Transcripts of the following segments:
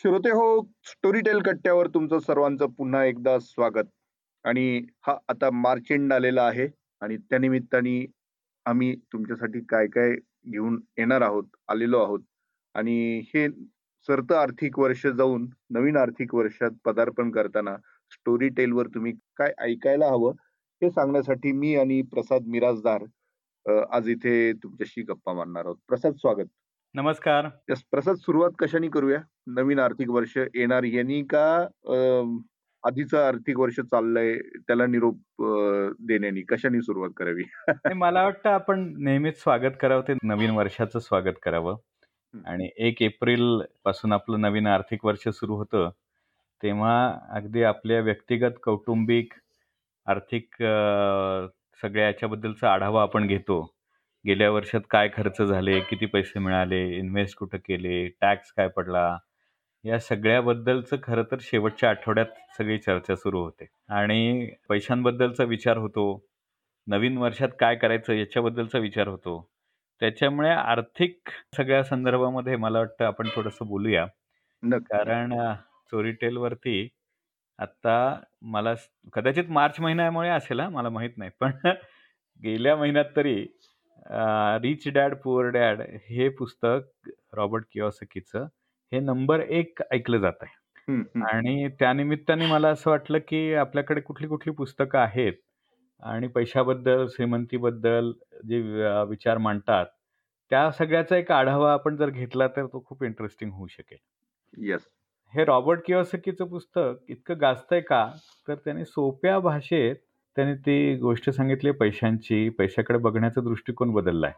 श्रोते हो story tail कट्ट्यावर तुमचं सर्वांचं पुन्हा एकदा स्वागत. आणि हा आता मार्च एंड आलेला आहे आणि त्यानिमित्ताने आम्ही तुमच्यासाठी काय काय घेऊन येणार आहोत आलेलो आहोत. आणि हे सरतं आर्थिक वर्ष जाऊन नवीन आर्थिक वर्षात पदार्पण करताना स्टोरी टेलवर तुम्ही काय ऐकायला हवं हे सांगण्यासाठी मी आणि प्रसाद मिराजदार आज इथे तुमच्याशी गप्पा मारणार आहोत. प्रसाद स्वागत. नमस्कार. प्रसाद सुरुवात कशाने करूया? नवीन आर्थिक वर्ष येणार यांनी का आधीचं आर्थिक वर्ष चाललंय त्याला निरोप देण्यानी? कशाने सुरुवात करावी? मला वाटतं आपण नेहमीच स्वागत करावं ते नवीन वर्षाचं स्वागत करावं. आणि एक एप्रिलपासून आपलं नवीन आर्थिक वर्ष सुरू होतं तेव्हा अगदी आपल्या व्यक्तिगत कौटुंबिक आर्थिक सगळ्या याच्याबद्दलचा आढावा आपण घेतो. गेल्या वर्षात काय खर्च झाले? किती पैसे मिळाले? इन्व्हेस्ट कुठं केले? टॅक्स काय पडला? या सगळ्याबद्दलचं खरं तर शेवटच्या आठवड्यात सगळी चर्चा सुरू होते. आणि पैशांबद्दलचा विचार होतो. नवीन वर्षात काय करायचं याच्याबद्दलचा विचार होतो. त्याच्यामुळे आर्थिक सगळ्या संदर्भामध्ये मला वाटतं आपण थोडंसं बोलूया. कारण चोरीटेलवरती आत्ता मला कदाचित मार्च महिन्यामुळे असेल हा मला माहीत नाही. पण गेल्या महिन्यात तरी रिच डॅड पुअर डॅड हे पुस्तक रॉबर्ट किओसकीचं हे नंबर एक ऐकलं जात आहे. आणि त्यानिमित्ताने मला असं वाटलं की आपल्याकडे कुठली कुठली पुस्तकं आहेत आणि पैशाबद्दल श्रीमंतीबद्दल जे विचार मांडतात त्या सगळ्याचा एक आढावा आपण जर घेतला तर तो खूप इंटरेस्टिंग होऊ शकेल. येस हे रॉबर्ट किओसकीचं पुस्तक इतकं गाजतंय का? तर त्याने सोप्या भाषेत त्याने ती गोष्ट सांगितली पैशांची. पैशाकडे बघण्याचा दृष्टिकोन बदललाय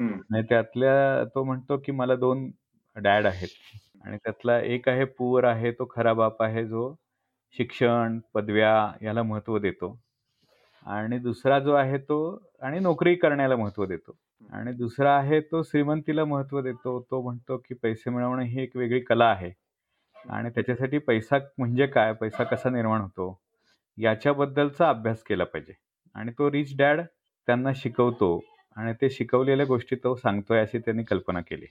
हम्म, आणि त्यातल्या तो म्हणतो की मला दोन डॅड आहेत. आणि त्यातला एक आहे पुअर आहे तो खरा बाप आहे जो शिक्षण पदव्या याला महत्त्व देतो. आणि दुसरा जो आहे तो आणि नोकरी करण्याला महत्त्व देतो. आणि दुसरा आहे तो श्रीमंतीला महत्त्व देतो. तो म्हणतो की पैसे मिळवणं ही एक वेगळी कला आहे. आणि त्याच्यासाठी पैसा म्हणजे काय? पैसा कसा निर्माण होतो? याच्याबद्दलचा अभ्यास केला पाहिजे. आणि तो रिच डॅड त्यांना शिकवतो आणि ते शिकवलेल्या गोष्टी तो सांगतोय अशी त्यांनी कल्पना केली.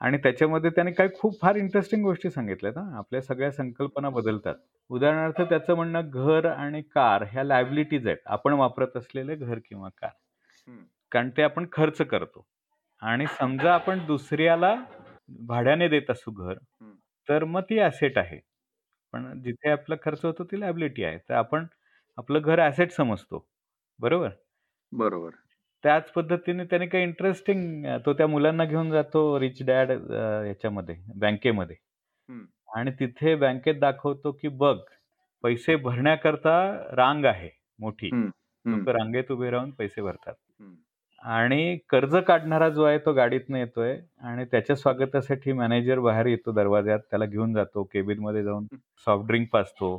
आणि त्याच्यामध्ये त्याने काही खूप फार इंटरेस्टिंग गोष्टी सांगितल्यात हा. आपल्या सगळ्या संकल्पना बदलतात. उदाहरणार्थ त्याचं म्हणणं घर आणि कार ह्या लायबिलिटीज आहेत. आपण वापरत असलेले घर किंवा कार. कारण ते आपण खर्च करतो. आणि समजा आपण दुसऱ्याला भाड्याने देत असू घर. तर मग ती ॲसेट आहे. पण जिथे आपला खर्च होतो ती लायबिलिटी आहे. तर आपण आपलं घर ॲसेट समजतो. बरोबर? बरोबर. त्याच पद्धतीने त्याने काही इंटरेस्टिंग तो त्या मुलांना घेऊन जातो रिच डॅड याच्यामध्ये बँकेमध्ये. आणि तिथे बँकेत दाखवतो की बघ पैसे भरण्याकरता रांग आहे मोठी. लोक रांगेत उभे राहून पैसे भरतात. आणि कर्ज काढणारा जो आहे तो गाडीतनं येतोय आणि त्याच्या स्वागतासाठी मॅनेजर बाहेर येतो दरवाज्यात त्याला घेऊन जातो केबिनमध्ये जाऊन सॉफ्ट ड्रिंक पाजतो.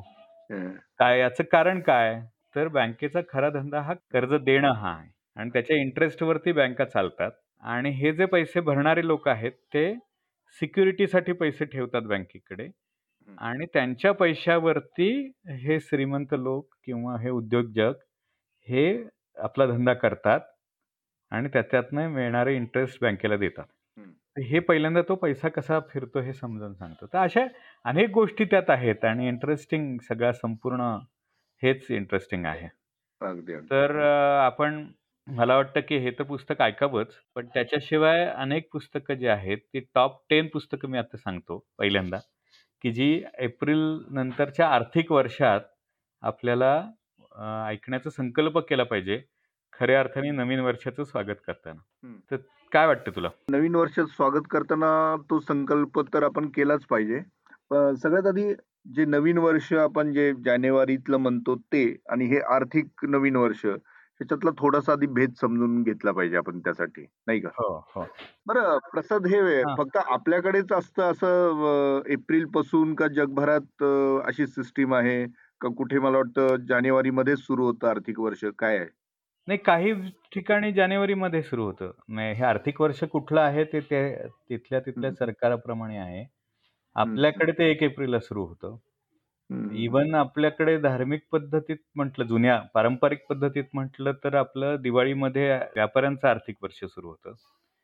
हं, काय याचं कारण काय? तर बँकेचा खरा धंदा हा कर्ज देणं हा आहे. आणि त्याच्या इंटरेस्ट वरती बँका चालतात. आणि हे जे पैसे भरणारे लोक आहेत ते सिक्युरिटीसाठी पैसे ठेवतात बँकेकडे. आणि त्यांच्या पैशावरती हे श्रीमंत लोक किंवा हे उद्योजक हे आपला धंदा करतात. आणि त्याच्यातनं मिळणारे इंटरेस्ट बँकेला देतात. हे पहिल्यांदा तो पैसा कसा फिरतो हे समजावून सांगतो. तर अशा अनेक गोष्टी त्यात आहेत आणि इंटरेस्टिंग सगळा संपूर्ण हेच इंटरेस्टिंग आहे. तर आपण मला वाटतं की हे तर पुस्तक ऐकावंच पण त्याच्याशिवाय अनेक पुस्तकं जी आहेत ती टॉप टेन पुस्तकं मी आता सांगतो पहिल्यांदा की जी एप्रिल नंतरच्या आर्थिक वर्षात आपल्याला ऐकण्याचा संकल्प केला पाहिजे खऱ्या अर्थाने नवीन वर्षाचं स्वागत करताना. तर काय वाटतं तुला? नवीन वर्षात स्वागत करताना तो संकल्प तर आपण केलाच पाहिजे. सगळ्यात आधी जे नवीन वर्ष आपण जे जानेवारीतलं म्हणतो ते आणि हे आर्थिक नवीन वर्ष ह्याच्यातला थोडासा आधी भेद समजून घेतला पाहिजे आपण त्यासाठी. नाही का? हो हो. बरं प्रसाद हे. फक्त आपल्याकडेच असतं असं एप्रिलपासून का जगभरात अशी सिस्टीम आहे? का कुठे मला वाटतं जानेवारी मध्येच सुरू होतं आर्थिक वर्ष? काय आहे? नाही काही ठिकाणी जानेवारीमध्ये सुरू होतं नाही हे आर्थिक वर्ष कुठलं आहे ते ते- तिथल्या तिथल्या हम्म. सरकाराप्रमाणे आहे आपल्याकडे ते एक एप्रिलला सुरू होतं हम्म. इवन आपल्याकडे धार्मिक पद्धतीत म्हटलं जुन्या पारंपरिक पद्धतीत म्हटलं तर आपलं दिवाळीमध्ये व्यापाऱ्यांचं आर्थिक वर्ष सुरू होतं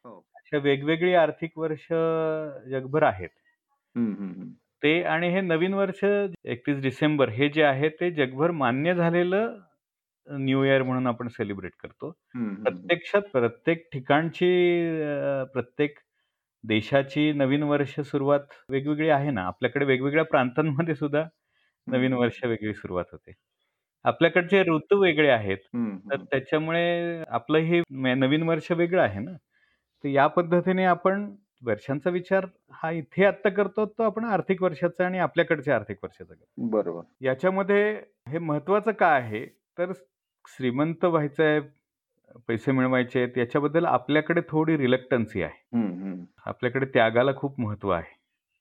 हो. अशा वेगवेगळी आर्थिक वर्ष जगभर आहेत. ते आणि हे नवीन वर्ष 31 डिसेंबर हे जे आहे ते जगभर मान्य झालेलं न्यू इयर म्हणून आपण सेलिब्रेट करतो. प्रत्यक्षात प्रत्येक ठिकाणची प्रत्येक देशाची नवीन वर्ष सुरुवात वेगवेगळी आहे ना. आपल्याकडे वेगवेगळ्या प्रांतांमध्ये सुद्धा नवीन वर्ष वेगळी सुरुवात होते. आपल्याकडचे ऋतू वेगळे आहेत. तर. त्याच्यामुळे आपलं हे नवीन वर्ष वेगळं आहे ना. तर या पद्धतीने आपण वर्षांचा विचार हा इथे आत्ता करतो, तो आपण आर्थिक वर्षाचा आणि आपल्याकडच्या आर्थिक वर्षाचा करतो. बरोबर. याच्यामध्ये हे महत्त्वाचं का आहे? तर श्रीमंत व्हायचं आहे, पैसे मिळवायचे आहेत, याच्याबद्दल आपल्याकडे थोडी रिलक्टन्सी आहे. आपल्याकडे त्यागाला खूप महत्त्व आहे.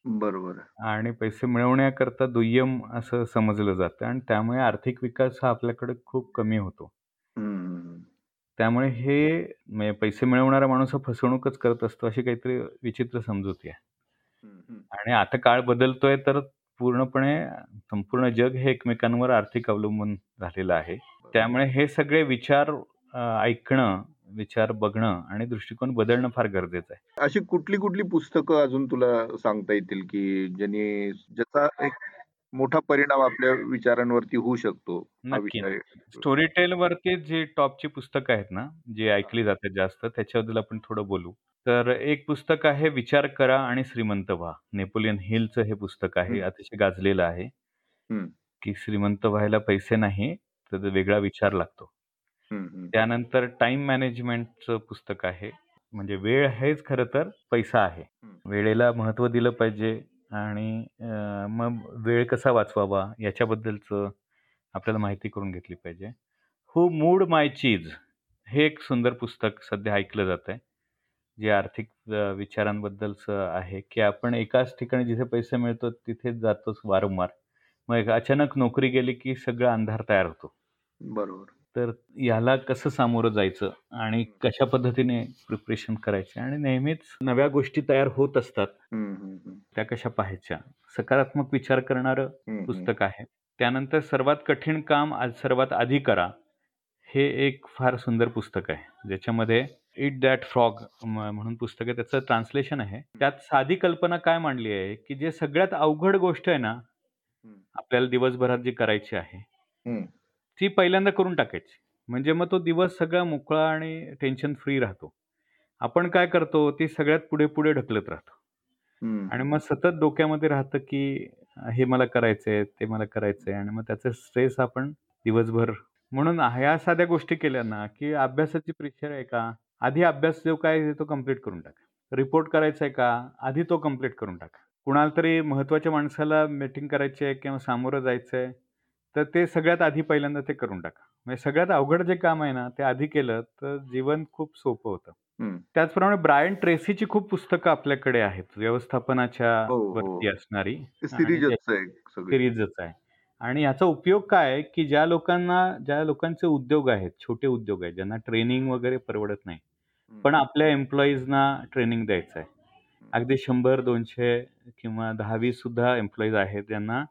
बरोबर. आणि पैसे मिळवण्याकरता दुय्यम असं समजलं जातं आणि त्यामुळे आर्थिक विकास हा आपल्याकडे खूप कमी होतो. त्यामुळे हे पैसे मिळवणारा माणूस हा फसवणूकच करत असतो, अशी काहीतरी विचित्र समजुती आहे. आणि आता काळ बदलतोय तर पूर्णपणे संपूर्ण जग हे एकमेकांवर आर्थिक अवलंबून झालेलं आहे. त्यामुळे हे सगळे विचार ऐकणं, विचार बघणं आणि दृष्टिकोन बदलणं फार गरजेचं आहे. अशी कुठली-कुठली पुस्तकं अजून तुला सांगता येतील, की ज्याने ज्याचा एक मोठा परिणाम आपल्या विचारांवरती होऊ शकतो? हा नक्की. विषय स्टोरीटेलवरती जी टॉपची पुस्तकं आहेत ना, जी ऐकली जातात जास्त, त्याच्याबद्दल आपण थोडं बोलू. तर एक पुस्तक आहे विचार करा आणि श्रीमंत व्हा. नेपोलियन हिलचं हे पुस्तक आहे. अतिशय गाजलेलं आहे. की श्रीमंत व्हायला पैसे नाही, तर वेगळा विचार लागतो. त्यानंतर टाईम मॅनेजमेंटचं पुस्तक आहे. म्हणजे वेळ हेच खरं तर पैसा आहे. वेळेला महत्त्व दिलं पाहिजे आणि मग वेळ कसा वाचवावा याच्याबद्दलचं आपल्याला माहिती करून घेतली पाहिजे. हू मूड माय चीज हे एक सुंदर पुस्तक सध्या ऐकलं जातंय. जे आर्थिक विचारांबद्दलचं आहे, की आपण एकाच ठिकाणी जिथे पैसे मिळतो तिथेच जातोच वारंवार. मग एक अचानक नोकरी गेली की सगळा अंधार तयार होतो. बरोबर. तर याला कसं सामोरं जायचं आणि कशा पद्धतीने प्रिपरेशन करायचे आणि नेहमीच नव्या गोष्टी तयार होत असतात. त्या कशा पाहायच्या? सकारात्मक विचार करणारं. पुस्तक आहे. त्यानंतर सर्वात कठीण काम आज सर्वात आधी करा. हे एक फार सुंदर पुस्तक आहे. ज्याच्यामध्ये ईट दॅट फ्रॉग म्हणून पुस्तक आहे. त्याचं ट्रान्सलेशन आहे. त्यात साधी कल्पना काय मांडली आहे, की जे सगळ्यात अवघड गोष्ट आहे ना. आपल्याला दिवसभरात जी करायची आहे. ती पहिल्यांदा करून टाकायची. म्हणजे मग तो दिवस सगळा मोकळा आणि टेन्शन फ्री राहतो. आपण काय करतो, ती सगळ्यात पुढे-पुढे ढकलत राहतो. आणि. मग सतत डोक्यामध्ये राहतं, की हे मला करायचंय, ते मला करायचंय आणि मग त्याचा स्ट्रेस आपण दिवसभर म्हणून ह्या साध्या गोष्टी केल्या ना, की अभ्यासाची प्रेशर आहे का? आधी अभ्यास जो काय आहे तो कंप्लीट करून टाका. रिपोर्ट करायचा आहे का? आधी तो कंप्लीट करून टाका. कुणाला तरी महत्त्वाच्या माणसाला मीटिंग करायची आहे किंवा सामोरं जायचंय, तर ते सगळ्यात आधी पहिल्यांदा ते करून टाका. म्हणजे सगळ्यात अवघड जे काम आहे ना, ते आधी केलं तर जीवन खूप सोपं होतं. त्याचप्रमाणे ब्रायन ट्रेसीची खूप पुस्तकं आपल्याकडे आहेत. व्यवस्थापनाच्या हो, हो. वरती असणारी सीरीजच आहे. आणि याचा उपयोग काय आहे, की ज्या लोकांना ज्या लोकांचे उद्योग आहेत, छोटे उद्योग आहेत, ज्यांना ट्रेनिंग वगैरे परवडत नाही. पण आपल्या एम्प्लॉईजना ट्रेनिंग द्यायचं आहे. अगदी 100, 200 किंवा 10-20 सुद्धा एम्प्लॉईज आहेत, ज्यांना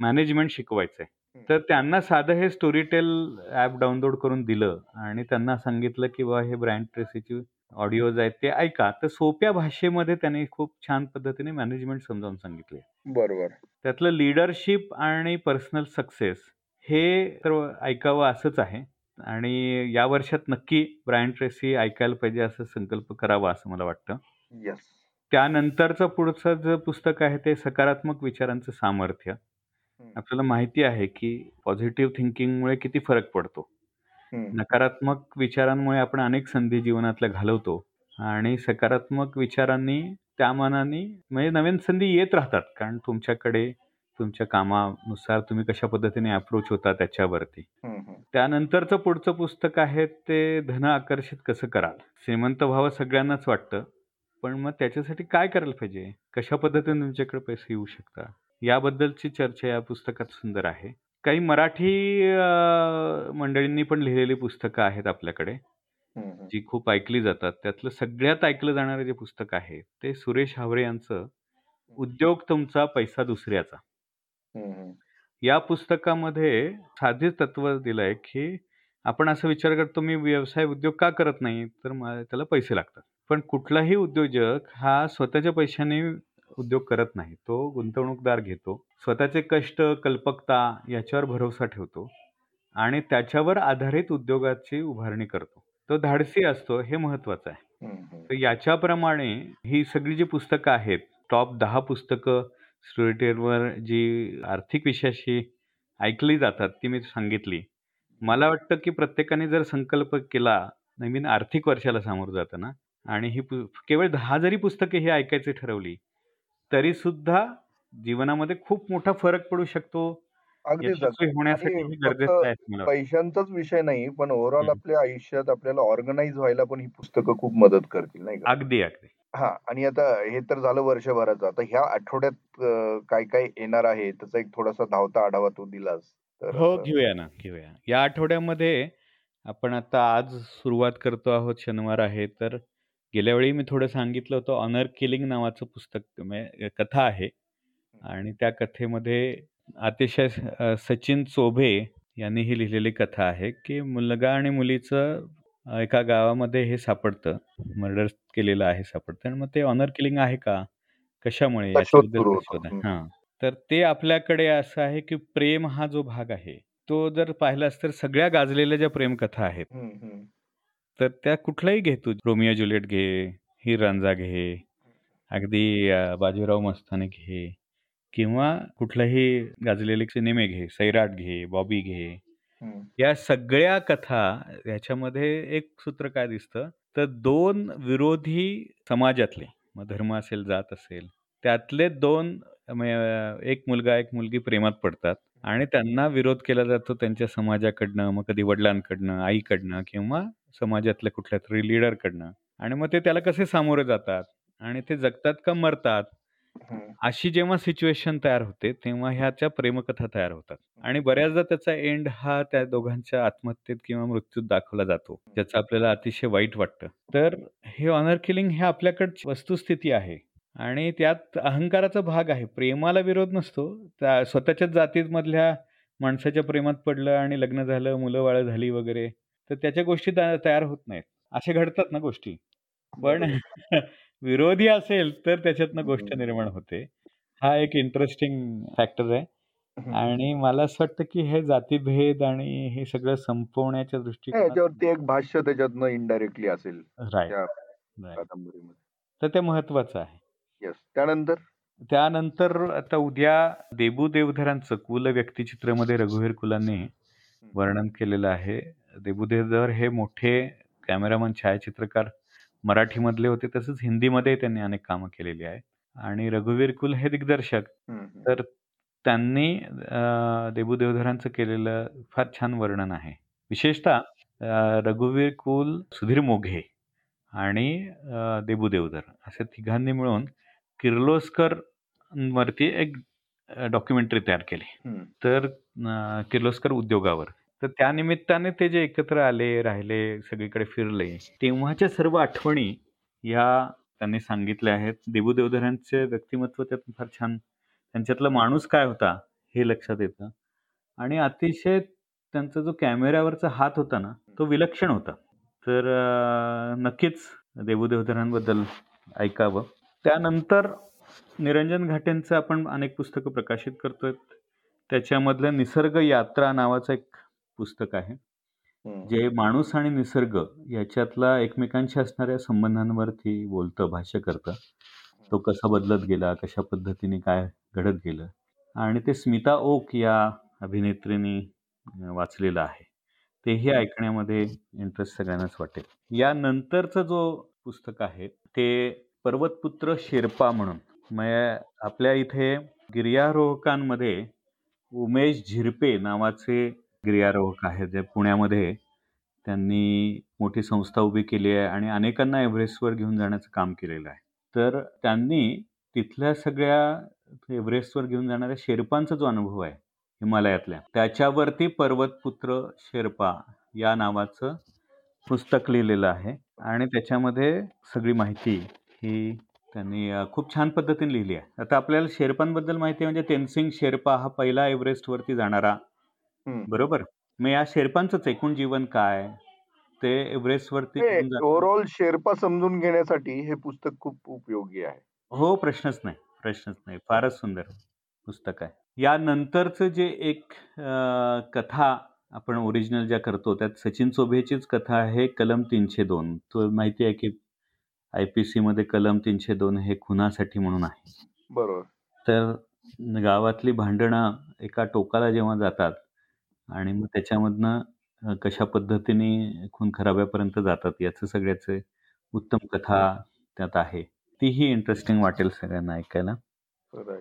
मॅनेजमेंट शिकवायचं आहे. तर त्यांना साधं हे स्टोरीटेल ॲप डाउनलोड करून दिलं आणि त्यांना सांगितलं, की बाबा हे ब्रायन ट्रेसीची ऑडिओज आहेत ते ऐका. तर सोप्या भाषेमध्ये त्याने खूप छान पद्धतीने मॅनेजमेंट समजावून सांगितली. बरोबर. त्यातलं लीडरशिप आणि पर्सनल सक्सेस हे तर ऐकावं असंच आहे आणि या वर्षात नक्की ब्रायन ट्रेसी ऐकायला पाहिजे असा संकल्प करावा असं मला वाटतं. त्यानंतरचं पुढचं जे पुस्तक आहे ते सकारात्मक विचारांचं सामर्थ्य. हं. आपल्याला माहिती आहे, की पॉझिटिव्ह थिंकिंगमुळे किती फरक पडतो. हं. नकारात्मक विचारांमुळे आपण अनेक संधी जीवनातल्या घालवतो आणि सकारात्मक विचारांनी त्या मानाने म्हणजे नवीन संधी येत राहतात. कारण तुमच्याकडे तुमच्या कामानुसार तुम्ही कशा पद्धतीने अप्रोच होता त्याच्यावरती. हं, हं. त्यानंतरचं पुढचं पुस्तक आहे ते धन आकर्षित कसं कराल? श्रीमंत व्हावं सगळ्यांनाच वाटतं. पण मग त्याच्यासाठी काय करायला पाहिजे? कशा पद्धतीने तुमच्याकडे पैसे येऊ शकतात? याबद्दलची चर्चा या पुस्तकात सुंदर आहे. काही मराठी मंडळींनी पण लिहिलेली पुस्तकं आहेत आपल्याकडे. जी खूप ऐकली जातात. त्यातलं सगळ्यात ऐकलं जाणारं जे पुस्तक आहे, ते सुरेश हावरे यांचं उद्योग तुमचा, पैसा दुसऱ्याचा. या पुस्तकामध्ये साधे तत्व दिलंय, की आपण असा विचार करतो, मी व्यवसाय उद्योग का करत नाही? तर मला त्याला पैसे लागतात. पण कुठलाही उद्योजक हा स्वतःच्या पैशाने उद्योग करत नाही. तो गुंतवणूकदार घेतो. स्वतःचे कष्ट, कल्पकता याच्यावर भरोसा ठेवतो आणि त्याच्यावर आधारित उद्योगाची उभारणी करतो. तो धाडसी असतो हे महत्वाचं आहे. तर याच्याप्रमाणे ही सगळी जी पुस्तकं आहेत, टॉप 10 पुस्तकं स्टोरीटेलवर जी आर्थिक विषयाशी ऐकली जातात, ती मी सांगितली. मला वाटतं, की प्रत्येकाने जर संकल्प केला, नवीन आर्थिक वर्षाला सामोरं जाताना आणि ही केवळ 10 जरी पुस्तके ही ऐकायची ठरवली, तरी सुद्धा जीवनामध्ये खूप मोठा फरक पडू शकतो. अगदीच, यशस्वी अगदीच. होण्यासाठी आणि हे फक्त गरजेचं आहे असं मला वाटतं. पैशांचाच विषय नाही, पण ओव्हरऑल. आपल्या आयुष्यात आपल्याला ऑर्गनाइज व्हायला पण ही पुस्तकं खूप मदत करतील, नाही का? अगदी, अगदी. हां. आणि आता हे तर झालं वर्षभराचं. आता ह्या आठवड्यात अ, काय-काय येणार आहे, त्याचा एक थोडासा धावता आढावा तू दिलास, तर हो, घेऊया ना, घेऊया. या आठवड्यामध्ये आपण आता आज सुरुवात करतो आहोत, शनिवार आहे. तर गेल्या वेळी मी थोडं सांगितलं होतं, ऑनर किलिंग नावाचं पुस्तक म्हणजे कथा आहे आणि त्या कथेमध्ये अतिशय सचिन चोभे यांनी ही लिहिलेली कथा आहे, की मुलगा आणि मुलीचं एका गावामध्ये हे सापडतं, मर्डर केलेलं आहे सापडतं आणि मग ते ऑनर किलिंग आहे का? कशामुळे? हं. तर ते आपल्याकडे असं आहे, की प्रेम हा जो भाग आहे, तो जर पाहिलास तर सगळ्या गाजलेल्या ज्या प्रेमकथा आहेत. तर त्या कुठल्याही घे तू. रोमिओ ज्युलिएट घे, हीर रांझा घे, अगदी अ, बाजीराव मस्तानी घे किंवा कुठलाही गाजलेले सिनेमे घे, सैराट घे, बॉबी घे. हं. या सगळ्या कथा ह्याच्यामध्ये एक सूत्र काय दिसतं, तर 2 विरोधी समाजातले, मग धर्म असेल, जात असेल, त्यातले 2 म्हणजे एक मुलगा, एक मुलगी प्रेमात पडतात आणि त्यांना विरोध केला जातो त्यांच्या समाजाकडनं, मग कधी वडिलांकडनं, आईकडनं किंवा समाजातल्या कुठल्यातरी लीडरकडनं आणि मग ते त्याला कसे सामोरे जातात आणि ते जगतात का मरतात? अशी जेव्हा सिच्युएशन तयार होते, तेव्हा ह्याच्या प्रेमकथा तयार होतात आणि बऱ्याचदा त्याचा एंड हा त्या दोघांच्या आत्महत्येत किंवा मृत्यूत दाखवला जातो, ज्याचं आपल्याला अतिशय वाईट वाटतं. तर हे ऑनर किलिंग हे आपल्याकडची वस्तुस्थिती आहे आणि त्यात अहंकाराचा भाग आहे. प्रेमाला विरोध नसतो. त्या स्वतःच्याच जातीमधल्या माणसाच्या प्रेमात पडलं आणि लग्न झालं, मुलं-बाळं झाली वगैरे, तर त्याच्या गोष्टी त्या तयार होत नाहीत. अशा घडतात ना गोष्टी. पण. विरोधी असेल, तर त्याच्यातनं गोष्ट. निर्माण होते. हा एक इंटरेस्टिंग फॅक्टर आहे. आणि मला असं वाटतं, की हे जातीभेद आणि हे सगळं संपवण्याच्या याच्यावरती एक भाष्य त्याच्यातनं इनडायरेक्टली असेल. तर ते महत्वाचं आहे. त्यानंतर? त्यानंतर आता उद्या देबू देवधरांचं कुल व्यक्तिचित्रमध्ये रघुवीर कुलांनी. वर्णन केलेलं आहे. देबू देवधर हे मोठे कॅमेरामन, छायाचित्रकार मराठीमधले होते. तसंच हिंदीमध्ये त्यांनी अनेक कामं केलेली आहेत आणि रघुवीर कुल हे दिग्दर्शक. तर त्यांनी देबू देवधरांचं केलेलं फार छान वर्णन आहे. विशेषतः रघुवीर कुल, सुधीर मोघे आणि देबू देवधर अशा तिघांनी मिळून किर्लोस्करवरती एक अ, डॉक्युमेंटरी तयार केली. तर किर्लोस्कर उद्योगावर. तर त्यानिमित्ताने ते जे एकत्र आले, राहिले, सगळीकडे फिरले, तेव्हाच्या सर्व आठवणी या त्यांनी सांगितल्या आहेत. देबू देवधरांचे व्यक्तिमत्व त्यातून फार छान त्यांच्यातला माणूस काय होता, हे लक्षात येतं आणि अतिशय त्यांचा जो कॅमेऱ्यावरचा हात होता ना, तो विलक्षण होता. तर नक्कीच देबू देवधरांबद्दल ऐकावं. त्यानंतर निरंजन घाटेंचं आपण अनेक पुस्तकं प्रकाशित करतोय. त्याच्यामधलं निसर्ग यात्रा नावाचं एक पुस्तक आहे. जे माणूस आणि निसर्ग याच्यातला एकमेकांशी असणाऱ्या संबंधांवरती बोलतं, भाष्य करतं. तो कसा बदलत गेला, कशा पद्धतीने काय घडत गेलं आणि ते स्मिता ओक या अभिनेत्रीनी वाचलेलं आहे. तेही ऐकण्यामध्ये इंटरेस्ट सगळ्यांनाच वाटेल. यानंतरचं जो पुस्तक आहे, ते पर्वतपुत्र शेर्पा म्हणून. म्हणजे आपल्या इथे गिर्यारोहकांमध्ये उमेश झिरपे नावाचे गिर्यारोहक आहेत, जे पुण्यामध्ये त्यांनी मोठी संस्था उभी केली आहे आणि अनेकांना एव्हरेस्टवर घेऊन जाण्याचं काम केलेलं आहे. तर त्यांनी तिथल्या सगळ्या एव्हरेस्टवर घेऊन जाणाऱ्या शेर्पांचा जो अनुभव आहे, हिमालयातल्या, त्याच्यावरती पर्वतपुत्र शेर्पा या नावाचं पुस्तक लिहिलेलं आहे आणि त्याच्यामध्ये सगळी माहिती ही त्यांनी खूप छान पद्धतीने लिहिली आहे. आता आपल्याला शेर्पांबद्दल माहिती आहे म्हणजे तेनसिंग शेर्पा हा पहिला एव्हरेस्टवरती जाणारा, हं. बरोबर? मग या शेर्पांचंच एकूण जीवन काय? ते एव्हरेस्टवरती घेऊन जातात ओव्हरऑल शेर्पा समजून घेण्यासाठी हे पुस्तक खूप उपयोगी आहे. हो, प्रश्नच नाही. प्रश्नच नाही फारच सुंदर पुस्तक आहे यानंतरचं जे एक कथा आपण ओरिजिनल ज्या करतो त्यात सचिन चोभेचीच कथा आहे कलम तीनशे दोन तो माहिती आहे की आय पी सी मध्ये कलम तीनशे दोन हे खुनासाठी म्हणून आहे बरोबर तर गावातली भांडणं एका टोकाला जेव्हा जातात आणि मग त्याच्यामधनं कशा पद्धतीने खून खराब्यापर्यंत जातात याचं सगळ्याचे उत्तम कथा त्यात आहे. तीही इंटरेस्टिंग वाटेल सगळ्यांना ऐकायला.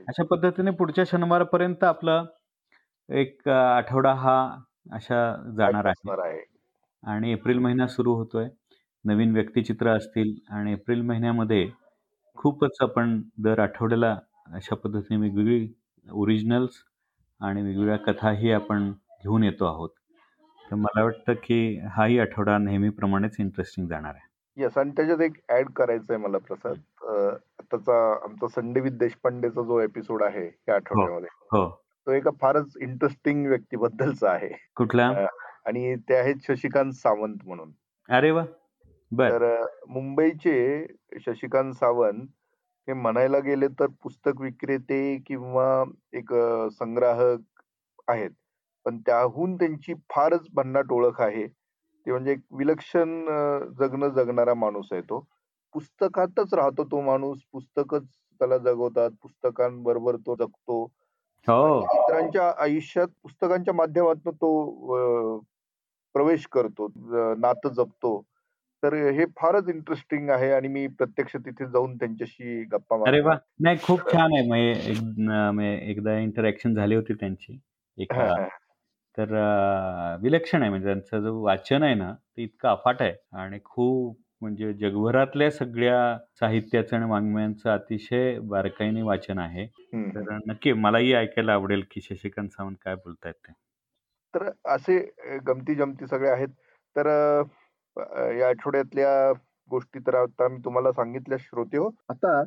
अशा पद्धतीने पुढच्या शनिवारपर्यंत आपला एक आठवडा हा अशा जाणार आहे. आणि एप्रिल महिना सुरू होतोय. नवीन व्यक्तिचित्र असतील आणि एप्रिल महिन्यामध्ये खूपच आपण दर आठवड्याला अशा पद्धतीने वेगवेगळी ओरिजिनल्स आणि वेगवेगळ्या कथाही आपण घेऊन येतो आहोत. तर मला वाटतं की हाही आठवडा नेहमीप्रमाणेच इंटरेस्टिंग जाणार आहे. येस आणि त्याच्यात एक ऍड करायचं आहे मला प्रसाद. आताचा आमचा संडे विथ देशपांडेचा जो एपिसोड आहे या आठवड्यामध्ये हो तो एका फारच इंटरेस्टिंग व्यक्तीबद्दलचा आहे. कुठला? आणि ते आहेत शशिकांत सावंत म्हणून. अरे वा! तर मुंबईचे शशिकांत सावंत हे म्हणायला गेले तर पुस्तक विक्रेते किंवा एक संग्राहक आहेत. पण त्याहून त्यांची फारच भन्नाट ओळख आहे. ते म्हणजे एक विलक्षण जगणं जगणारा माणूस आहे तो. पुस्तकातच राहतो तो माणूस. पुस्तकच त्याला जगवतात. पुस्तकांबरोबर तो जगतो. हो. इतरांच्या आयुष्यात पुस्तकांच्या माध्यमातून तो प्रवेश करतो. नातं जपतो. तर हे फारच इंटरेस्टिंग आहे आणि मी प्रत्यक्ष तिथे जाऊन त्यांच्याशी गप्पा अरे वा. नाही खूप छान आहे. एकदा इंटरॅक्शन झाली होती त्यांची. तर विलक्षण आहे. म्हणजे त्यांचं जो वाचन आहे ना ते इतकं अफाट आहे. आणि खूप म्हणजे जगभरातल्या सगळ्या साहित्याचं आणि वाङ्मयांचं अतिशय बारकाईने वाचन आहे. तर नक्की मलाही ऐकायला आवडेल की शशिकांत सावंत काय बोलतायत ते. तर असे गमती जमती सगळे आहेत. तर या आठवड्यातल्या गोष्टी तर आता मी तुम्हाला सांगितल्या श्रोते हो. आता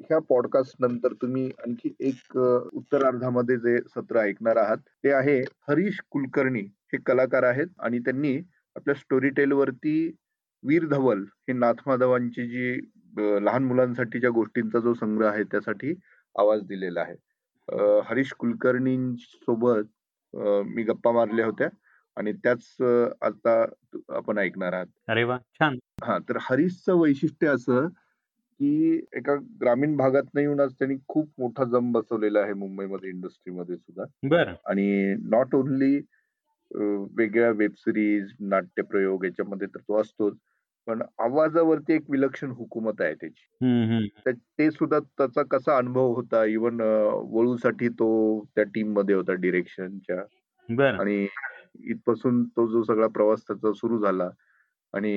ह्या पॉडकास्ट नंतर तुम्ही आणखी एक उत्तरार्धामध्ये जे सत्र ऐकणार आहात ते आहे हरीश कुलकर्णी. हे कलाकार आहेत आणि त्यांनी आपल्या स्टोरी टेल वरती वीर धवल हे नाथमाधवांची जी लहान मुलांसाठीच्या गोष्टींचा जो संग्रह आहे त्यासाठी आवाज दिलेला आहे. हरीश कुलकर्णी सोबत मी गप्पा मारल्या होत्या आणि त्याच आता आपण ऐकणार आहात. अरे वा छान. हा तर हरीशचं वैशिष्ट्य असं की एका ग्रामीण भागात नाही येऊन आज त्यांनी खूप मोठा जम बसवलेला आहे मुंबईमध्ये इंडस्ट्रीमध्ये सुद्धा. आणि नॉट ओनली वेगळ्या वेब सिरीज नाट्यप्रयोग याच्यामध्ये तर तो असतोच पण आवाजावरती एक विलक्षण हुकूमत आहे त्याची. ते सुद्धा त्याचा कसा अनुभव होता? इवन वळूसाठी तो त्या टीममध्ये होता डिरेक्शनच्या आणि इथपासून तो जो सगळा प्रवास त्याचा सुरू झाला आणि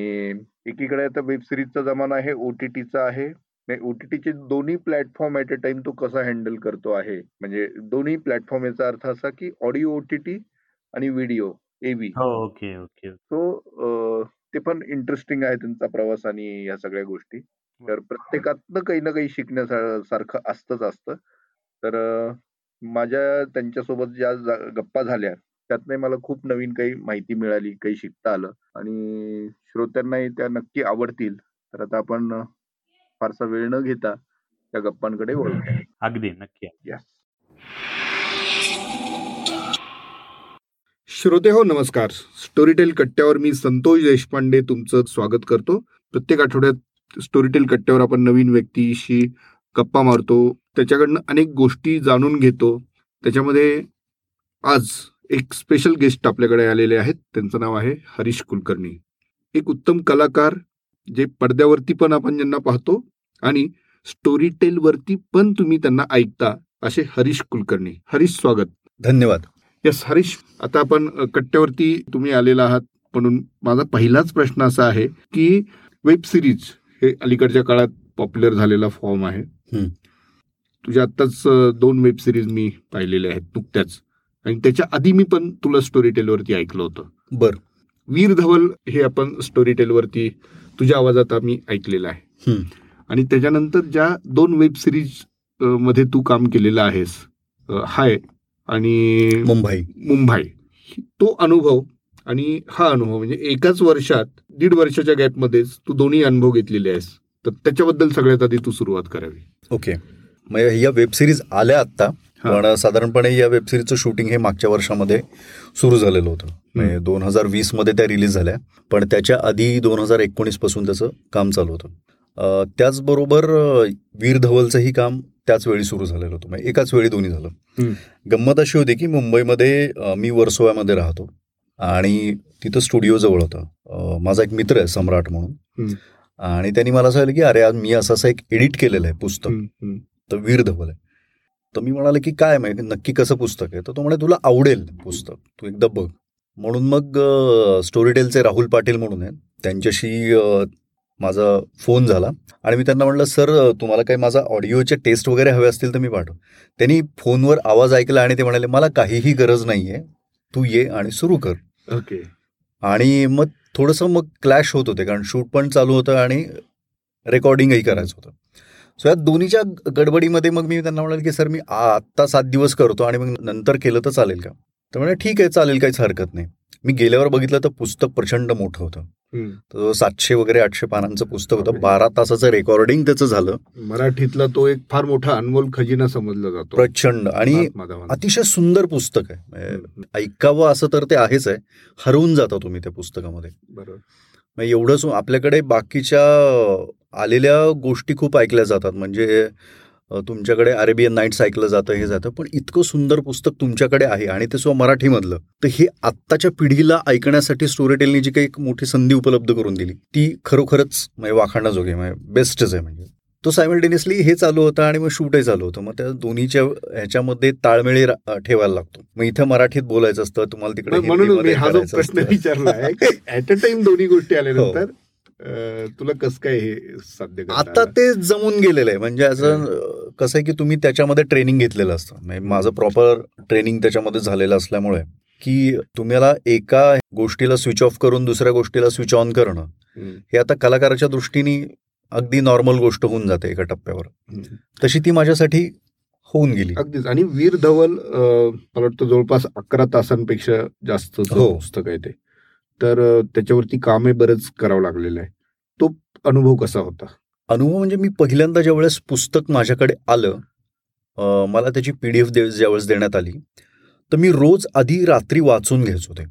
एकीकडे आता वेब सिरीजचा जमाना आहे ओटीटीचा आहे. ओटीटीचे दोन्ही प्लॅटफॉर्म ऍट अ टाइम तो कसा हँडल करतो आहे? म्हणजे दोन्ही प्लॅटफॉर्म याचा अर्थ असा की ऑडिओ ओटीटी आणि video AV okay okay so ते पण इंटरेस्टिंग आहे त्यांचा प्रवास आणि या सगळ्या गोष्टी. तर प्रत्येकातनं काही ना काही शिकण्यासारखं असतच असतं. तर माझ्या त्यांच्यासोबत ज्या गप्पा झाल्या त्यातनं मला खूप नवीन काही माहिती मिळाली काही शिकता आलं आणि श्रोत्यांनाही त्या नक्की आवडतील. तर आता आपण फारसा वेळ न घेता त्या गप्पांकडे वळूया. अगदी नक्की. यस श्रोते हो नमस्कार. स्टोरीटेल कट्ट्यावर मी संतोष देशपांडे तुमचं स्वागत करतो. प्रत्येक आठवड्यात स्टोरीटेल कट्ट्यावर आपण नवीन व्यक्तीशी गप्पा मारतो. त्याच्याकडनं अनेक गोष्टी जाणून घेतो. त्याच्यामध्ये आज एक स्पेशल गेस्ट आपल्याकडे आलेले आहेत. त्यांचं नाव आहे हरीश कुलकर्णी. एक उत्तम कलाकार जे पडद्यावरती पण आपण ज्यांना पाहतो आणि स्टोरी टेल वरती पण तुम्ही त्यांना ऐकता असे हरीश कुलकर्णी. हरीश स्वागत. धन्यवाद. यस हरीश आता आपण कट्ट्यावरती तुम्ही आलेला आहात. म्हणून माझा पहिलाच प्रश्न असा आहे की वेब सिरीज हे अलीकडच्या काळात पॉप्युलर झालेला फॉर्म आहे. तुझ्या आत्ताच दोन वेब सिरीज मी पाहिलेल्या आहेत नुकत्याच. आणि त्याच्या आधी मी पण तुला स्टोरी टेलवरती ऐकलं होतं. बर. वीर धवल हे आपण स्टोरी टेलवरती तुझ्या आवाजात आम्ही ऐकलेलं आहे. आणि त्याच्यानंतर ज्या दोन वेब सिरीजमध्ये तू काम केलेलं आहेस हाय आणि मुंबई. मुंबई. तो अनुभव आणि हा अनुभव म्हणजे एकाच वर्षात दीड वर्षाच्या गॅपमध्येच तू दोन्ही अनुभव घेतलेले आहेस. तर त्याच्याबद्दल सगळ्यात आधी तू सुरुवात करावी. ओके. म्हणजे या वेब सिरीज आल्या आत्ता. पण साधारणपणे या वेब सिरीजचं शूटिंग हे मागच्या वर्षामध्ये सुरू झालेलं होतं. म्हणजे दोन हजार वीसमध्ये त्या रिलीज झाल्या. पण त्याच्या आधी दोन हजार एकोणीसपासून त्याचं काम चालू होतं. त्याचबरोबर वीर धवलचंही काम त्याच वेळी सुरू झालेलं होतं. म्हणजे एकाच वेळी दोन्ही झालं. गंमत अशी होती की मुंबईमध्ये मी वर्सोव्यामध्ये राहतो. आणि तिथं स्टुडिओ जवळ होता. माझा एक मित्र आहे सम्राट म्हणून. आणि त्यांनी मला सांगितलं की अरे आज मी असं असं एक एडिट केलेलं आहे पुस्तक. तर वीर धवल आहे. तर मी म्हणाले की काय माहिती नक्की कसं पुस्तक आहे? तर तो म्हणे तुला आवडेल पुस्तक. तू एकदा बघ. म्हणून मग स्टोरी टेलचे राहुल पाटील म्हणून आहेत. त्यांच्याशी माझा फोन झाला. आणि मी त्यांना म्हटलं सर तुम्हाला काही माझा ऑडिओचे टेस्ट वगैरे हवे असतील तर मी पाठव. त्यांनी फोनवर आवाज ऐकला आणि ते म्हणाले मला काहीही गरज नाही आहे तू ये आणि सुरू कर. ओके. आणि मग थोडंसं मग क्लॅश होत होते कारण शूट पण चालू होतं आणि रेकॉर्डिंगही करायचं होतं. सो या दोन्हीच्या गडबडीमध्ये मग मी त्यांना म्हणाल की सर मी आत्ता सात दिवस करतो आणि मग नंतर केलं तर चालेल का? तर म्हणे ठीक आहे चालेल काहीच हरकत नाही. मी गेल्यावर बघितलं तर पुस्तक प्रचंड मोठं होतं. तर सातशे वगैरे आठशे पानांचं पुस्तक होतं. बारा तासाचं रेकॉर्डिंग त्याचं झालं. मराठीतला तो एक फार मोठा अनमोल खजिना समजला जातो. प्रचंड. आणि. अतिशय सुंदर पुस्तक आहे. म्हणजे. ऐकावं असं तर ते आहेच आहे. हरवून जाता तुम्ही त्या पुस्तकामध्ये. बरोबर. एवढंच आपल्याकडे बाकीच्या आलेल्या गोष्टी खूप ऐकल्या जातात. म्हणजे तुमच्याकडे अरेबियन नाईट्स ऐकलं जातं हे जातं पण इतकं सुंदर पुस्तक तुमच्याकडे आहे आणि ते सुद्धा मराठीमधलं. तर हे आत्ताच्या पिढीला ऐकण्यासाठी स्टोरी टेलनी जी काही एक मोठी संधी उपलब्ध करून दिली ती खरोखरच म्हणजे वाखाणण्याजोगी म्हणजे बेस्टच आहे म्हणजे. तो सायमल्टेनियसली हे चालू होतं आणि मग शूटही चालू होतं. मग त्या दोन्हीच्या ह्याच्यामध्ये ताळमेळी ठेवायला लागतो. मग इथं मराठीत बोलायचं असतं तुम्हाला तिकडे म्हणून हा जो प्रश्न. विचारला ऍट अ टाइम दोन्ही गोष्टी हो. तुला कसं काय हे साध्य आता? ते जमून गेलेलं आहे. म्हणजे असं कसं आहे की तुम्ही त्याच्यामध्ये ट्रेनिंग घेतलेलं असतं. म्हणजे माझं प्रॉपर ट्रेनिंग त्याच्यामध्ये झालेलं असल्यामुळे की तुम्हाला एका गोष्टीला स्विच ऑफ करून दुसऱ्या गोष्टीला स्विच ऑन करणं हे आता कलाकाराच्या दृष्टीने अगदी नॉर्मल गोष्ट होऊन जाते एका टप्प्यावर. तशी ती माझ्यासाठी होऊन गेली. अगदीच. आणि वीर धवल मला वाटतं जवळपास अकरा तासांपेक्षा जास्त हो. पुस्तक आहे ते. तर त्याच्यावरती कामे बरंच करावं लागलेलं आहे. तो अनुभव कसा होता? अनुभव म्हणजे मी पहिल्यांदा ज्यावेळेस पुस्तक माझ्याकडे आलं मला त्याची पी डी एफ ज्यावेळेस देण्यात आली तर मी रोज आधी रात्री वाचून घ्यायचो ते.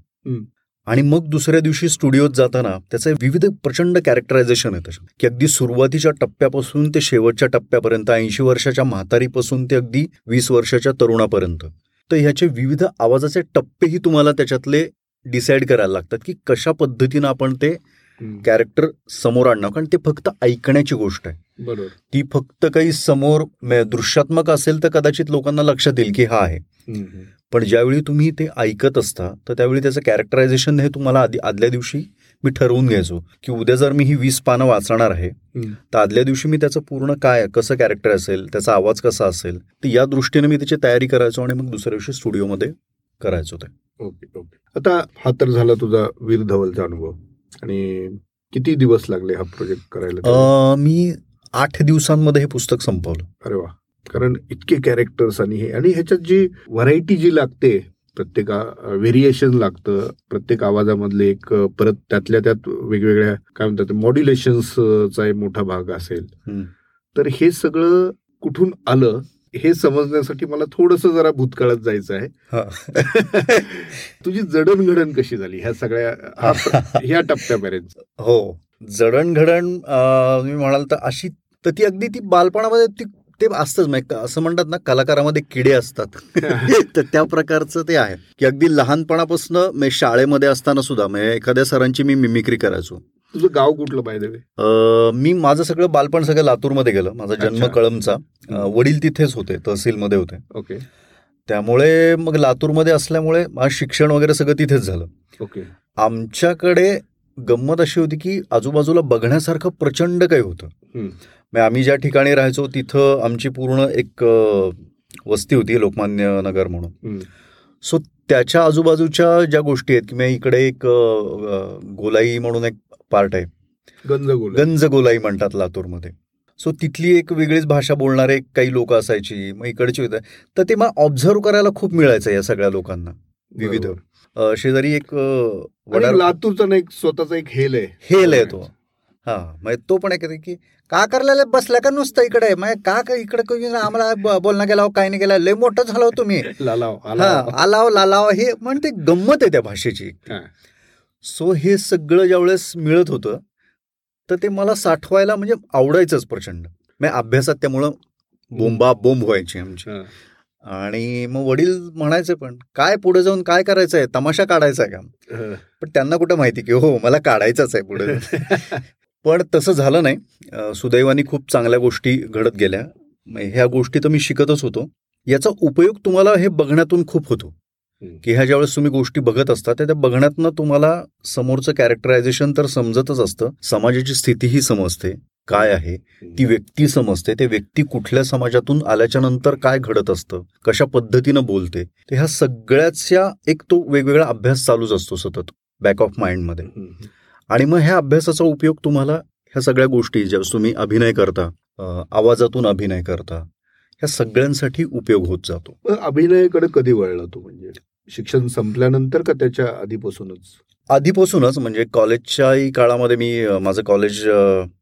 आणि मग दुसऱ्या दिवशी स्टुडिओत जाताना त्याचे विविध प्रचंड कॅरेक्टरायझेशन आहे त्याच्यात की अगदी सुरुवातीच्या टप्प्यापासून ते शेवटच्या टप्प्यापर्यंत ऐंशी वर्षाच्या म्हातारीपासून ते अगदी वीस वर्षाच्या तरुणापर्यंत. तर ह्याचे विविध आवाजाचे टप्पेही तुम्हाला त्याच्यातले डिसाईड करायला लागतात की कशा पद्धतीनं आपण ते कॅरेक्टर समोर आणणं कारण ते फक्त ऐकण्याची गोष्ट आहे. बरोबर. ती फक्त काही समोर दृश्यात्मक असेल तर कदाचित लोकांना लक्षात येईल की हा आहे. पण ज्यावेळी तुम्ही ते ऐकत असता तर त्यावेळी त्याचं कॅरेक्टरायझेशन हे तुम्हाला आधी आदल्या दिवशी मी ठरवून घ्यायचो की उद्या जर मी ही वीस पानं वाचणार आहे. तर आदल्या दिवशी मी त्याचं पूर्ण काय कसं कॅरेक्टर असेल त्याचा आवाज कसा असेल तर या दृष्टीने मी त्याची तयारी करायचो आणि मग दुसऱ्या दिवशी स्टुडिओमध्ये करायचो ते ओके ओके. आता हा तर झाला तुझा वीर धवलचा अनुभव. आणि किती दिवस लागले हा प्रोजेक्ट करायला मी आठ दिवसांमध्ये हे पुस्तक संपवलं. अरे वा. कारण इतके कॅरेक्टर्स आणि हे आणि ह्याच्यात जी व्हरायटी जी लागते प्रत्येक व्हेरिएशन लागतं. प्रत्येक आवाजामधले एक परत त्यातल्या त्यात वेगवेगळ्या काय म्हणतात मॉड्युलेशन्सचा एक मोठा भाग असेल. तर हे सगळं कुठून आलं? हे समजण्यासाठी मला थोडस जरा भूतकाळात जायचं आहे. हा. तुझी जडणघडण कशी झाली? ह्या सगळ्या ह्या टप्प्यापर्यंत. हो. जडणघडण तुम्ही म्हणाल तर अशी तर ती अगदी ती बालपणामध्ये ती ते असतंच. असं म्हणतात ना कलाकारामध्ये किडे असतात. तर त्या प्रकारचं ते आहे. की अगदी लहानपणापासून शाळेमध्ये असताना सुद्धा म्हणजे एखाद्या सरांची मी मिमिक्री करायचो. तुझं गाव कुठलं पाहिजे मी माझं सगळं बालपण सगळं लातूरमध्ये गेलं. माझा जन्म. कळमचा वडील तिथेच होते तहसीलमध्ये होते. ओके. त्यामुळे मग लातूरमध्ये असल्यामुळे माझं शिक्षण वगैरे सगळं तिथेच झालं. ओके. आमच्याकडे गंमत अशी होती की आजूबाजूला बघण्यासारखं प्रचंड काही होतं. म्हणजे आम्ही ज्या ठिकाणी राहायचो तिथं आमची पूर्ण एक वस्ती होती लोकमान्य नगर म्हणून. सो त्याच्या आजूबाजूच्या ज्या गोष्टी आहेत की म्हणजे इकडे एक गोलाई म्हणून एक पार्ट आहे. गंज गोल गंज गोलाई म्हणतात लातूरमध्ये. सो तिथली एक वेगळीच भाषा बोलणारे काही लोक असायची मग इकडची होतं. तर ते मग ऑब्झर्व करायला खूप मिळायचं या सगळ्या लोकांना विविध. शेजारी एक लातूरचा ना एक स्वतःचा एक हेल आहे. हेल आहे तो. हा म्हणजे तो पण एक आहे की का करलेलं बसल्या का नुसतं इकडे मग का इकडे आम्हाला बोलणं गेला काय नाही गेला. लय मोठं झालं हो तुम्ही. लालाव हा आलाव. लालाव हे म्हणजे गंमत आहे त्या भाषेची हा. सो हे सगळं ज्यावेळेस मिळत होतं तर ते मला साठवायला म्हणजे आवडायचंच प्रचंड मग अभ्यासात त्यामुळं बोंबा बोंब व्हायची आमची. आणि मग वडील म्हणायचे पण काय पुढे जाऊन काय करायचं आहे तमाशा काढायचा आहे का. पण त्यांना कुठं माहिती की हो मला काढायचाच आहे पुढे. पण तसं झालं नाही सुदैवाने खूप चांगल्या गोष्टी घडत गेल्या ह्या गोष्टी तर मी शिकतच होतो याचा उपयोग तुम्हाला हे बघण्यातून खूप होतो. की ह्या ज्यावेळेस तुम्ही गोष्टी बघत असता त्या त्या बघण्यातनं तुम्हाला समोरचं कॅरेक्टरायझेशन तर समजतच असतं. समाजाची स्थितीही समजते. काय आहे? ती व्यक्ती समजते. ते व्यक्ती कुठल्या समाजातून आल्याच्यानंतर काय घडत असतं? कशा पद्धतीनं बोलते? तर ह्या सगळ्याच्या एक तो वेगवेगळा अभ्यास चालूच असतो सतत बॅक ऑफ माइंडमध्ये. आणि मग ह्या अभ्यासाचा उपयोग तुम्हाला ह्या सगळ्या गोष्टी ज्यावेळेस तुम्ही अभिनय करता आवाजातून अभिनय करता ह्या सगळ्यांसाठी उपयोग होत जातो. अभिनयाकडे कधी वळला तू म्हणजे? शिक्षण संपल्यानंतर का त्याच्या आधीपासूनच? आधीपासूनच म्हणजे कॉलेजच्याही काळामध्ये मी माझं कॉलेज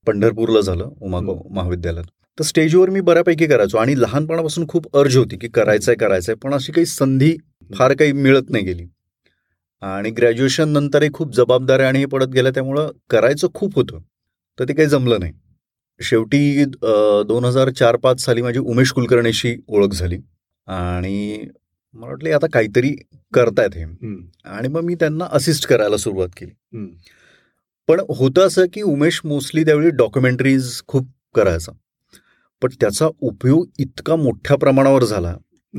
पंढरपूरला झालं उमा. महाविद्यालयात. तर स्टेजवर मी बऱ्यापैकी करायचो आणि लहानपणापासून खूप अर्ज होती की करायचंय करायचंय पण अशी काही संधी फार काही मिळत नाही गेली. आणि ग्रॅज्युएशन नंतरही खूप जबाबदाऱ्या आणि हे पडत गेल्या त्यामुळं करायचं खूप होतं तर ते काही जमलं नाही. शेवटी दोन हजार चार पाच साली माझी उमेश कुलकर्णीशी ओळख झाली आणि मला वाटलं आता काहीतरी करतायत हे. आणि मग मी त्यांना असिस्ट करायला सुरुवात केली. पण होतं असं की उमेश मोस्टली त्यावेळी डॉक्युमेंटरीज खूप करायचा पण त्याचा उपयोग इतका मोठ्या प्रमाणावर झाला.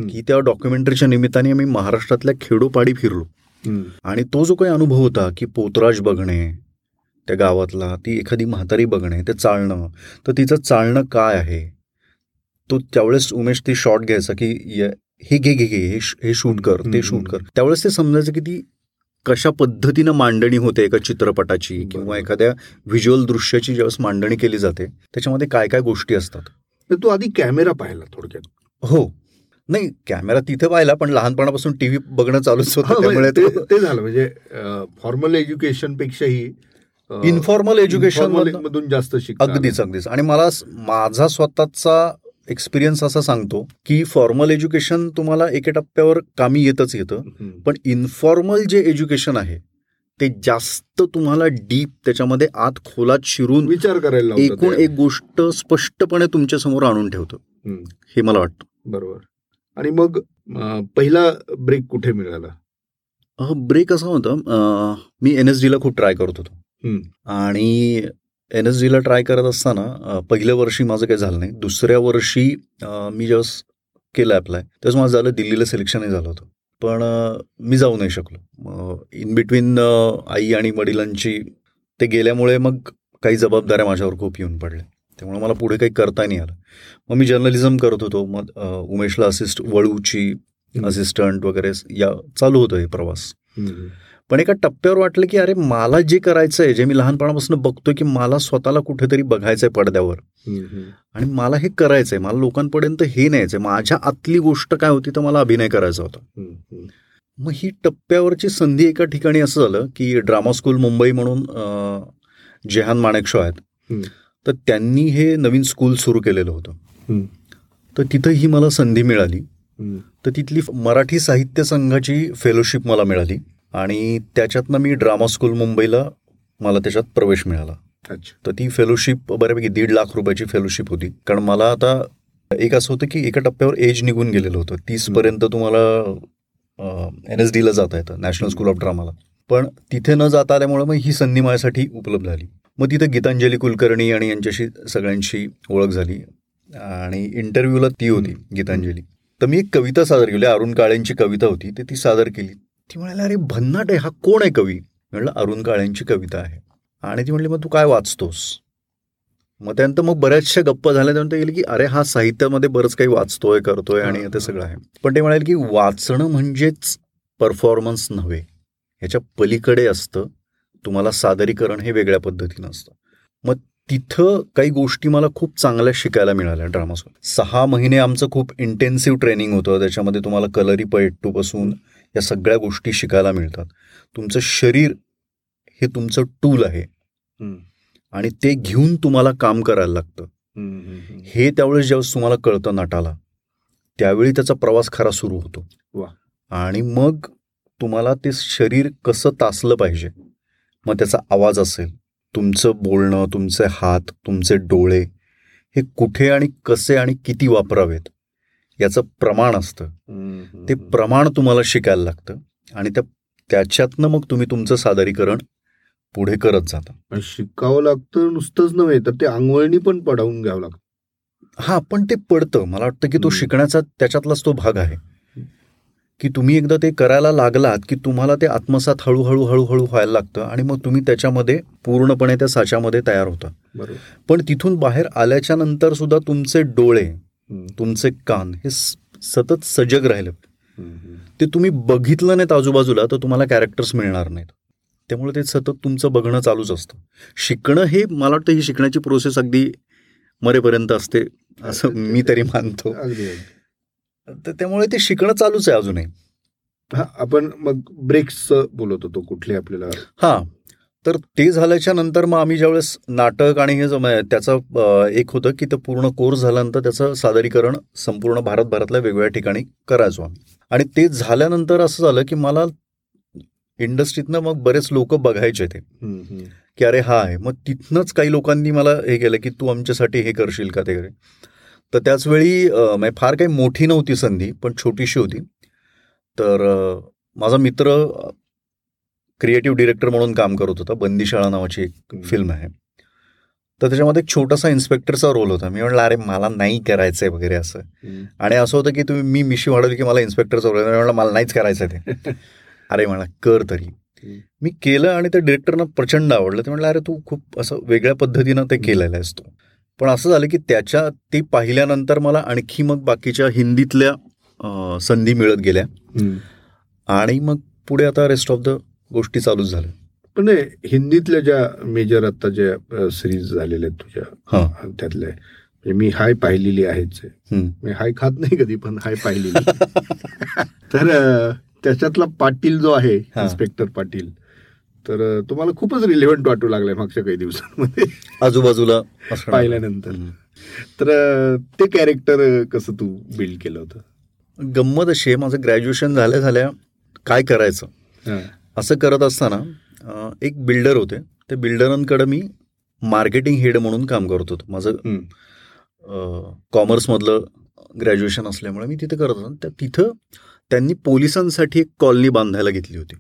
की त्या डॉक्युमेंटरीच्या निमित्ताने आम्ही महाराष्ट्रातल्या खेडोपाडी फिरलो. आणि तो जो काही अनुभव होता की पोतराज बघणे त्या गावातला ती एखादी म्हातारी बघणे ते चालणं तर तिचं चालणं काय आहे तो त्यावेळेस उमेश ती शॉट घ्यायचा की य- हे घे घे घे हे हे शूट कर ते शूट कर. त्यावेळेस ते समजायचं की ती कशा पद्धतीनं मांडणी होते एका चित्रपटाची. किंवा एखाद्या व्हिज्युअल दृश्याची ज्यावेळेस मांडणी केली जाते त्याच्यामध्ये काय काय गोष्टी असतात तर तू आधी कॅमेरा पाहिला थोडक्यात हो नाही कॅमेरा तिथे पाहिला पण लहानपणापासून टीव्ही बघणं चालूच हा, होतं त्यामुळे ते झालं म्हणजे फॉर्मल एज्युकेशन पेक्षाही इन्फॉर्मल एज्युकेशन मधून जास्त आलं. अगदीच अगदीच आणि मला माझा स्वतःचा एक्सपिरियन्स असा सांगतो की फॉर्मल एज्युकेशन तुम्हाला एके टप्प्यावर कामी येतच येतं. पण इन्फॉर्मल जे एज्युकेशन आहे ते जास्त तुम्हाला डीप त्याच्यामध्ये आत खोलात शिरून विचार करायला एकूण. एक गोष्ट स्पष्टपणे तुमच्यासमोर आणून ठेवतं. हे मला वाटतं बरोबर आणि मग पहिला ब्रेक कुठे मिळाला ब्रेक असं होतं मी एन एस डीला खूप ट्राय करत होतो. आणि एन एस डीला ट्राय करत असताना पहिल्या वर्षी माझं काही झालं नाही. दुसऱ्या वर्षी मी जेव्हा केलं अप्लाय तेव्हाच माझं झालं दिल्लीला सिलेक्शनही झालं होतं. पण मी जाऊ नाही शकलो. इन बिटवीन आई आणि वडिलांची ते गेल्यामुळे मग काही जबाबदाऱ्या माझ्यावर खूप येऊन पडल्या. त्यामुळे मला पुढे काही करता नाही आलं. मग मी जर्नलिझम करत होतो. मग उमेशला असिस्ट वळूची असिस्टंट वगैरे या चालू होतं हे प्रवास. पण एका टप्प्यावर वाटलं की अरे मला जे करायचं आहे जे मी लहानपणापासून बघतोय की मला स्वतःला कुठेतरी बघायचंय पडद्यावर. आणि मला हे करायचंय मला लोकांपर्यंत हे न्यायचंय माझ्या आतली गोष्ट काय होती तर मला अभिनय करायचा होता. मग ही टप्प्यावरची संधी एका ठिकाणी असं झालं की ड्रामा स्कूल मुंबई म्हणून जेहान माणेक शो आहेत. तर त्यांनी हे नवीन स्कूल सुरू केलेलं होतं. तर तिथं ही मला संधी मिळाली. तर तिथली मराठी साहित्य संघाची फेलोशिप मला मिळाली आणि त्याच्यातनं मी ड्रामा स्कूल मुंबईला मला त्याच्यात प्रवेश मिळाला. अच्छा. तर ती फेलोशिप बऱ्यापैकी दीड लाख रुपयाची फेलोशिप होती. कारण मला आता एक असं होतं की एका टप्प्यावर एज निघून गेलेलं होतं. तीस पर्यंत तुम्हाला एन एस डीला जाता येतं नॅशनल स्कूल ऑफ ड्रामाला पण तिथे न जाता आल्यामुळे मग ही संधी माझ्यासाठी उपलब्ध झाली. मग तिथे गीतांजली कुलकर्णी आणि यांच्याशी सगळ्यांशी ओळख झाली. आणि इंटरव्ह्यूला ती होती गीतांजली. तर मी एक कविता सादर केली. अरुण काळेंची कविता होती तर ती सादर केली. ती म्हणाली अरे भन्नाट आहे हा कोण आहे कवी? म्हणलं अरुण काळेंची कविता आहे. आणि ती म्हणली मग तू काय वाचतोस? मग त्यानंतर मग बऱ्याचशा गप्पा झाल्या त्यानंतर गेली की अरे हा साहित्यामध्ये बरंच काही वाचतोय करतोय आणि ते सगळं आहे. पण ते म्हणाले की वाचणं म्हणजेच परफॉर्मन्स नव्हे. ह्याच्या पलीकडे असतं. तुम्हाला सादरीकरण हे वेगळ्या पद्धतीनं असतं. मग तिथं काही गोष्टी मला खूप चांगल्या शिकायला मिळाल्या ड्रामासोबत सहा महिने आमचं खूप इंटेन्सिव्ह ट्रेनिंग होतं. त्याच्यामध्ये तुम्हाला कलरी पैट्टूपासून या सगळ्या गोष्टी शिकायला मिळतात तुमचं शरीर हे तुमचं टूल आहे. आणि ते घेऊन तुम्हाला काम करायला लागतं. हे त्यावेळेस ज्यावेळेस तुम्हाला कळतं नटाला त्यावेळी त्याचा प्रवास खरा सुरू होतो. आणि मग तुम्हाला ते शरीर कसं तासलं पाहिजे मग त्याचा आवाज असेल तुमचं बोलणं तुमचे हात तुमचे डोळे हे कुठे आणि कसे आणि किती वापरावेत याचं प्रमाण असतं. ते. प्रमाण तुम्हाला शिकायला लागतं आणि त्या त्याच्यातनं मग तुम्ही तुमचं सादरीकरण पुढे करत जाता. पण शिकावं लागतं नुसतंच नव्हे तर ते अंगवळणी पण पडावून घ्यावं लागतं. हा पण ते पडतं. मला वाटतं की तो. शिकण्याचा त्याच्यातलाच तो भाग आहे. की तुम्ही एकदा ते करायला लागलात की तुम्हाला ते आत्मसात हळूहळू हळूहळू व्हायला लागतं आणि मग तुम्ही त्याच्यामध्ये पूर्णपणे त्या साच्यामध्ये तयार होता. पण तिथून बाहेर आल्याच्यानंतर सुद्धा तुमचे डोळे तुमचे कान हे सतत सजग राहिले. ते तुम्ही बघितलं नाहीत आजूबाजूला तर तुम्हाला कॅरेक्टर्स मिळणार नाहीत. त्यामुळे ते सतत तुमचं बघणं चालूच असतं. शिकणं हे मला वाटतं ही शिकण्याची प्रोसेस अगदी मरेपर्यंत असते असं मी तरी मानतो. तर त्यामुळे ते शिकणं चालूच आहे अजूनही. हा आपण मग ब्रेक्स बोलत होतो कुठले आपल्याला? हां. तर ते झाल्याच्यानंतर मग आम्ही ज्यावेळेस नाटक आणि हे त्याचं एक होतं की ते पूर्ण कोर्स झाल्यानंतर त्याचं सादरीकरण संपूर्ण भारतभरातल्या वेगवेगळ्या ठिकाणी करायचो आम्ही. आणि ते झाल्यानंतर असं झालं की मला इंडस्ट्रीतनं मग बरेच लोक बघायचे ते. की अरे हा आहे. मग तिथनंच काही लोकांनी मला हे केलं की तू आमच्यासाठी हे करशील का ते करे तर त्याच वेळी अं, म्हणजे फार काही मोठी नव्हती संधी पण छोटीशी होती. तर माझा मित्र क्रिएटिव्ह डिरेक्टर म्हणून काम करत होता. बंदीशाळा नावाची एक फिल्म आहे. तर त्याच्यामध्ये एक छोटासा इन्स्पेक्टरचा रोल होता. मी म्हटलं अरे मला नाही करायचंय वगैरे असं. आणि असं होतं की तुम्ही मी मिशी वाढवली की मला इन्स्पेक्टरचा रोल म्हटलं मला नाहीच करायचं ते. अरे म्हणा कर तरी. मी केलं आणि त्या डिरेक्टरनं प्रचंड आवडलं. ते म्हटलं अरे तू खूप असं वेगळ्या पद्धतीनं ते केलेलं आहेस तू. पण असं झालं की त्याच्या ते पाहिल्यानंतर मला आणखी मग बाकीच्या हिंदीतल्या संधी मिळत गेल्या. आणि मग पुढे आता रेस्ट ऑफ द गोष्टी चालूच झाल्या पण हिंदीतल्या ज्या मेजर आता ज्या सिरीज झालेल्या आहेत तुझ्या हां त्यातल्या म्हणजे मी हाय पाहिलेली आहेच. मी हाय खात नाही कधी पण हाय पाहिलेली तर त्याच्यातला पाटील जो आहे. इन्स्पेक्टर पाटील तर तुम्हाला खूपच रिलेव्हंट वाटू लागलाय मागच्या काही दिवसांमध्ये आजूबाजूला. पाहिल्यानंतर. तर ते कॅरेक्टर कसं तू बिल्ड केलं होतं गंमत अशी आहे माझं ग्रॅज्युएशन झाल्या झाल्या काय करायचं. असं करत असताना एक बिल्डर होते. ते बिल्डरांकडे मी मार्केटिंग हेड म्हणून काम करत होतो. माझं कॉमर्समधलं ग्रॅज्युएशन असल्यामुळे मी तिथे करत होतो. त्या तिथं त्यांनी पोलिसांसाठी एक कॉलनी बांधायला घेतली होती.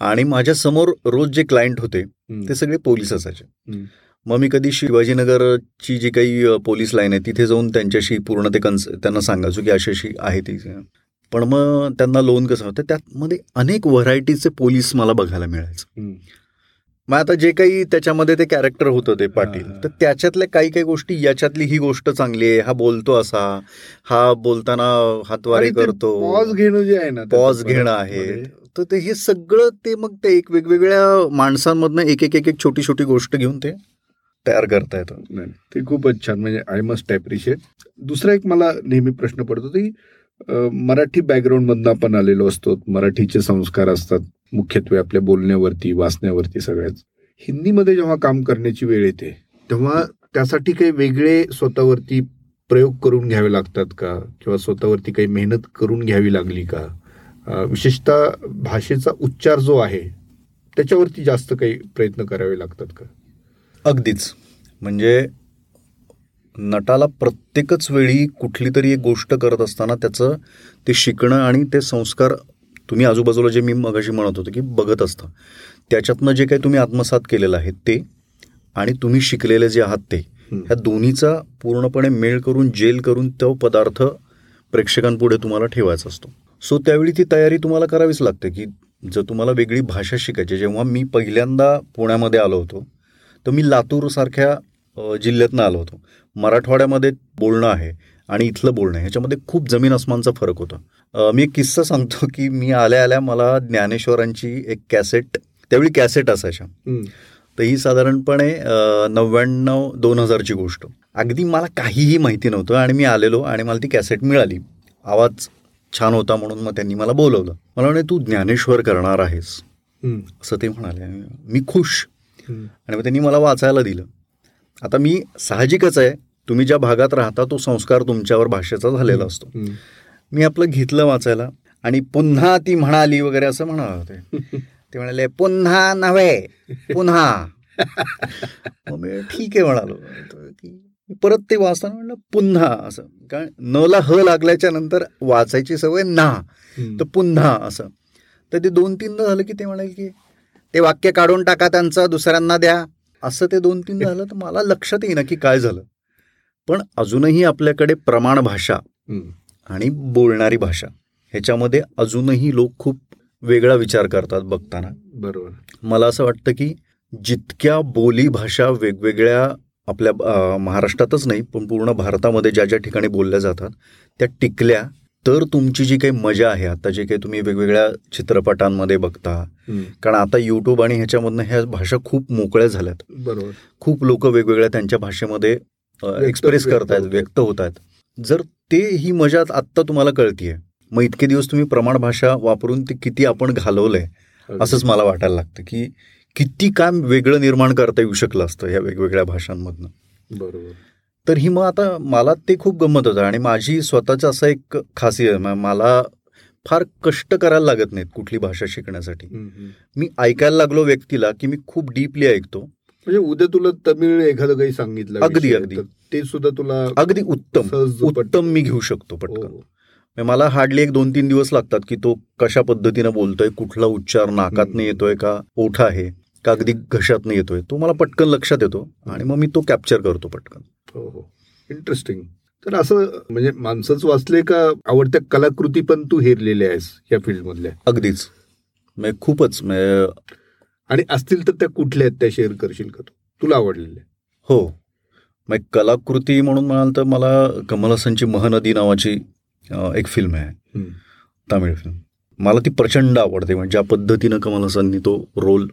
आणि माझ्यासमोर रोज जे क्लायंट होते. ते सगळे पोलीस असायचे. मग मी कधी शिवाजीनगरची जी काही पोलीस लाईन आहे तिथे जाऊन त्यांच्याशी पूर्ण ते कन्स त्यांना सांगायचो की अशी अशी आहे ती. पण मग त्यांना लोन कसं होतं? त्यामध्ये अनेक व्हरायटीचे पोलीस मला बघायला मिळायचं. मग आता जे काही त्याच्यामध्ये ते कॅरेक्टर होतं ते पाटील. तर त्याच्यातल्या काही काही गोष्टी याच्यातली ही गोष्ट चांगली आहे. हा बोलतो असा हा बोलताना हातवारे करतो. पॉज घेणं जे आहे ना पॉज घेणं आहे. तर ते हे सगळं ते मग ते एक वेगवेगळ्या माणसांमधनं एक एक एक एक छोटी छोटी गोष्ट घेऊन ते तयार करता येतं. ते खूपच छान. म्हणजे आय मस्ट ॲप्रिशिएट दुसरा एक मला नेहमी प्रश्न पडतो की मराठी बॅकग्राऊंडमधनं आपण आलेलो असतो. मराठीचे संस्कार असतात. मुख्यत्वे आपल्या बोलण्यावरती वाचण्यावरती सगळ्याच. हिंदीमध्ये जेव्हा काम करण्याची वेळ येते तेव्हा त्यासाठी काही वेगळे स्वतःवरती प्रयोग करून घ्यावे लागतात का? किंवा स्वतःवरती काही मेहनत करून घ्यावी लागली का? विशेषतः भाषेचा उच्चार जो आहे त्याच्यावरती जास्त काही प्रयत्न करावे लागतात का? अगदीच. म्हणजे नटाला प्रत्येकच वेळी कुठली तरी एक गोष्ट करत असताना त्याचं ते शिकणं आणि ते संस्कार तुम्ही आजूबाजूला जे मी मगाशी म्हणत होतो की बघत असता. त्याच्यातनं जे काही तुम्ही आत्मसात केलेलं आहे ते आणि तुम्ही शिकलेले जे आहात ते. ह्या दोन्हीचा पूर्णपणे मेळ करून जेल करून तो पदार्थ प्रेक्षकांपुढे तुम्हाला ठेवायचा असतो. सो त्यावेळी ती तयारी तुम्हाला करावीच लागते की जर तुम्हाला वेगळी भाषा शिकायची जेव्हा मी पहिल्यांदा पुण्यामध्ये आलो होतो तर मी लातूरसारख्या जिल्ह्यातनं आलो होतो. मराठवाड्यामध्ये बोलणं आहे आणि इथलं बोलणं आहे. ह्याच्यामध्ये खूप जमीन अस्मानचा फरक होता. मी एक किस्सा सांगतो की मी आल्या आल्या मला ज्ञानेश्वरांची एक कॅसेट त्यावेळी कॅसेट असायच्या. तर ही साधारणपणे नव्याण्णव दोन हजारची गोष्ट. अगदी मला काहीही माहिती नव्हतं आणि मी आलेलो आणि मला ती कॅसेट मिळाली. आवाज छान होता म्हणून मग त्यांनी मला बोलवलं. मला म्हणे तू ज्ञानेश्वर करणार आहेस. असं ते म्हणाले. मी खुश. आणि मग त्यांनी मला वाचायला दिलं. आता मी साहजिकच आहे तुम्ही ज्या भागात राहता तो संस्कार तुमच्यावर भाषेचा झालेला असतो. मी आपलं घेतलं वाचायला आणि पुन्हा ती म्हणाली वगैरे असं म्हणत होते. ते म्हणाले पुन्हा नव्हे पुन्हा. ठीक आहे म्हणालो. परत ते वाचताना म्हणलं पुन्हा असं. कारण नला ह लागल्याच्या नंतर वाचायची सवय ना. तर पुन्हा असं. तर ते दोन तीनदा झालं की ते म्हणाले की ते वाक्य काढून टाका त्यांचं दुसऱ्यांना द्या. असं ते दोन तीन झालं तर मला लक्षात येईना की काय झालं. पण अजूनही आपल्याकडे प्रमाण भाषा आणि बोलणारी भाषा ह्याच्यामध्ये अजूनही लोक खूप वेगळा विचार करतात बघताना. बरोबर. मला असं वाटतं की जितक्या बोली भाषा वेगवेगळ्या आपल्या महाराष्ट्रातच नाही पण पूर्ण भारतामध्ये ज्या ज्या ठिकाणी बोलल्या जातात त्या टिकल्या तर तुमची जी काही मजा आहे आता जे काही तुम्ही वेगवेगळ्या चित्रपटांमध्ये बघता कारण आता यूट्यूब आणि ह्याच्यामधनं ह्या भाषा खूप मोकळ्या झाल्यात. बरोबर. खूप लोक वेगवेगळ्या त्यांच्या भाषेमध्ये एक्सप्रेस करतायत. व्यक्त होत आहेत जर ते ही मजा आत्ता तुम्हाला कळतीये मग इतके दिवस तुम्ही प्रमाण भाषा वापरून ते किती आपण घालवलंय असंच मला वाटायला लागतं की किती काम वेगळं निर्माण करता येऊ शकलं असतं या वेगवेगळ्या भाषांमधनं. बरोबर. तर ही मग आता मला ते खूप गंमत होतं आणि माझी स्वतःचं असं एक खासियत मला फार कष्ट करायला लागत नाहीत कुठली भाषा शिकण्यासाठी मी ऐकायला लागलो व्यक्तीला की मी खूप डीपली ऐकतो म्हणजे उद्या तुला तमिळ एखादं काही सांगितलं अगदी, अगदी. ते सुद्धा तुला अगदी उत्तम उत्तम मी घेऊ शकतो पटकन हो. म्हणजे मला हार्डली एक दोन तीन दिवस लागतात की तो कशा पद्धतीनं बोलतोय कुठला उच्चार नाकातनं हम्म. येतोय का ओठ आहे का अगदी घशातनं येतोय? तो मला पटकन लक्षात येतो आणि मग मी तो कॅप्चर करतो पटकन. हो हो. इंटरेस्टिंग तर असं म्हणजे माणसंच वाचले का? आवडत्या कलाकृती पण तू हेरलेल्या आहेस या फील्ड मधल्या अगदीच. म्हणजे खूपच म्हणजे आणि असतील तर त्या कुठल्या आहेत त्या शेअर करशील का तू? तुला आवडलेल्या? हो. मग कलाकृती म्हणून म्हणाल तर मला कमल हसनची महनदी नावाची एक फिल्म आहे. तामिळ फिल्म मला ती प्रचंड आवडते. म्हणजे ज्या पद्धतीनं कमल हसननी तो रोल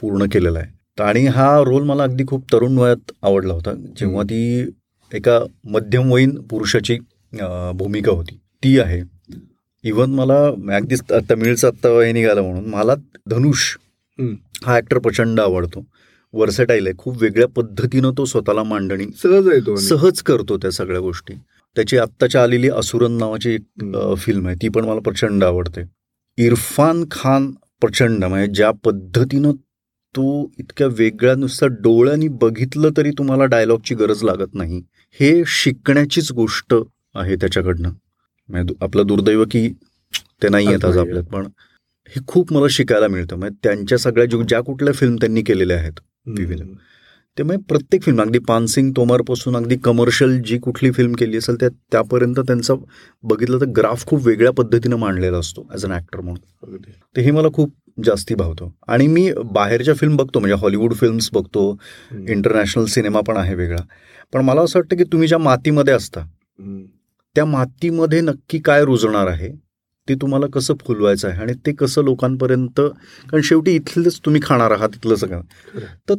पूर्ण केलेला आहे. आणि हा रोल मला अगदी खूप तरुण वयात आवडला होता. जेव्हा. ती एका मध्यमवयीन पुरुषाची भूमिका होती. ती आहे. इवन मला अगदीच तमिळचा आत्ता हे निघालं म्हणून मला धनुष. हा ऍक्टर प्रचंड आवडतो. वर्सेटाईल आहे. खूप वेगळ्या पद्धतीनं तो स्वतःला मांडणी सहज आहे तो आणि. सहज करतो त्या सगळ्या गोष्टी. त्याची आत्ताच्या आलेली असुरन नावाची एक फिल्म आहे. ती पण मला प्रचंड आवडते. इरफान खान प्रचंड. म्हणजे ज्या पद्धतीनं तो इतक्या वेगळ्या नुसतं डोळ्यांनी बघितलं तरी तुम्हाला डायलॉगची गरज लागत नाही. हे शिकण्याचीच गोष्ट आहे त्याच्याकडनं. म्हणजे आपलं दुर्दैव की ते नाही येत आज आपल्यात पण हे खूप मला शिकायला मिळतं. म्हणजे त्यांच्या सगळ्या जो- ज्या कुठल्या फिल्म त्यांनी केलेल्या आहेत विविध. ते म्हणजे प्रत्येक फिल्म अगदी पानसिंग तोमरपासून अगदी कमर्शियल जी कुठली फिल्म केली असेल त्या त्यापर्यंत त्यांचा बघितलं तर ग्राफ खूप वेगळ्या पद्धतीनं मांडलेला असतो ॲज अन ॲक्टर म्हणून. तर हे मला खूप जास्ती भावतं. आणि मी बाहेरच्या फिल्म बघतो म्हणजे हॉलिवूड फिल्म्स बघतो. इंटरनॅशनल सिनेमा पण आहे वेगळा. पण मला असं वाटतं की तुम्ही ज्या मातीमध्ये असता. त्या मातीमध्ये नक्की काय रुजणार आहे ते तुम्हाला कसं फुलवायचं आहे आणि ते कसं लोकांपर्यंत कारण शेवटी इथलंच तुम्ही खाणार आहात इथलं सगळं. तर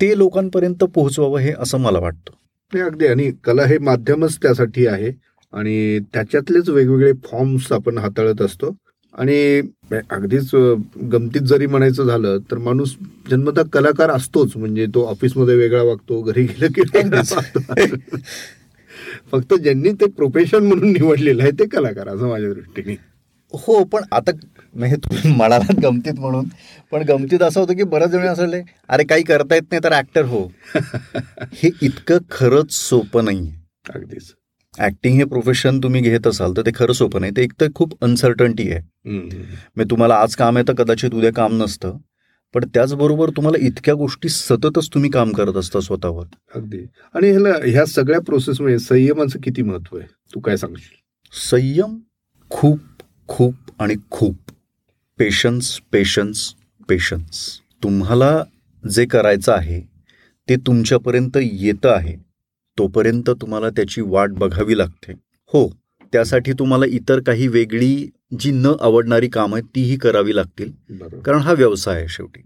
ते लोकांपर्यंत पोहोचवावं हे असं मला वाटतं. नाही अगदी. आणि कला हे माध्यमच त्यासाठी आहे. आणि त्याच्यातलेच वेगवेगळे फॉर्म्स आपण हाताळत असतो. आणि अगदीच गमतीत जरी म्हणायचं झालं तर माणूस जन्मतः कलाकार असतोच. म्हणजे तो ऑफिसमध्ये वेगळा वागतो घरी गेलं की फक्त ज्यांनी ते प्रोफेशन म्हणून निवडलेलं आहे ते कलाकार असं माझ्या दृष्टीने. हो पण आता म्हणजे तुम्ही म्हणालात गमतीत म्हणून पण गमतीत असं होतं की बऱ्याच जण असं अरे काही करता येत नाही तर ऍक्टर हो. हे इतकं खरंच सोपं नाही अगदीच. ऍक्टिंग हे प्रोफेशन तुम्ही घेत असाल तर ते खरं सोपं नाही. ते एक तर खूप अनसर्टन्टी आहे. म्हणजे तुम्हाला आज काम आहे तर कदाचित उद्या काम नसतं. पण त्याचबरोबर तुम्हाला इतक्या गोष्टी सततच तुम्ही काम करत असता स्वतःवर. अगदी. आणि ह्याला ह्या सगळ्या प्रोसेसमध्ये संयमाचं किती महत्त्व आहे? तू काय सांगशील? संयम खूप खूप आणि खूप. पेशन्स पेशन्स पेशन्स तुम्हाला जे करायचं आहे ते तुमच्यापर्यंत येतं आहे. तोपर्यंत तुम्हाला त्याची वाट बघावी लागते. हो त्यासाठी तुम्हाला इतर काही वेगळी जी न आवडणारी कामं आहेत तीही करावी लागतील. कारण हा व्यवसाय आहे शेवटी.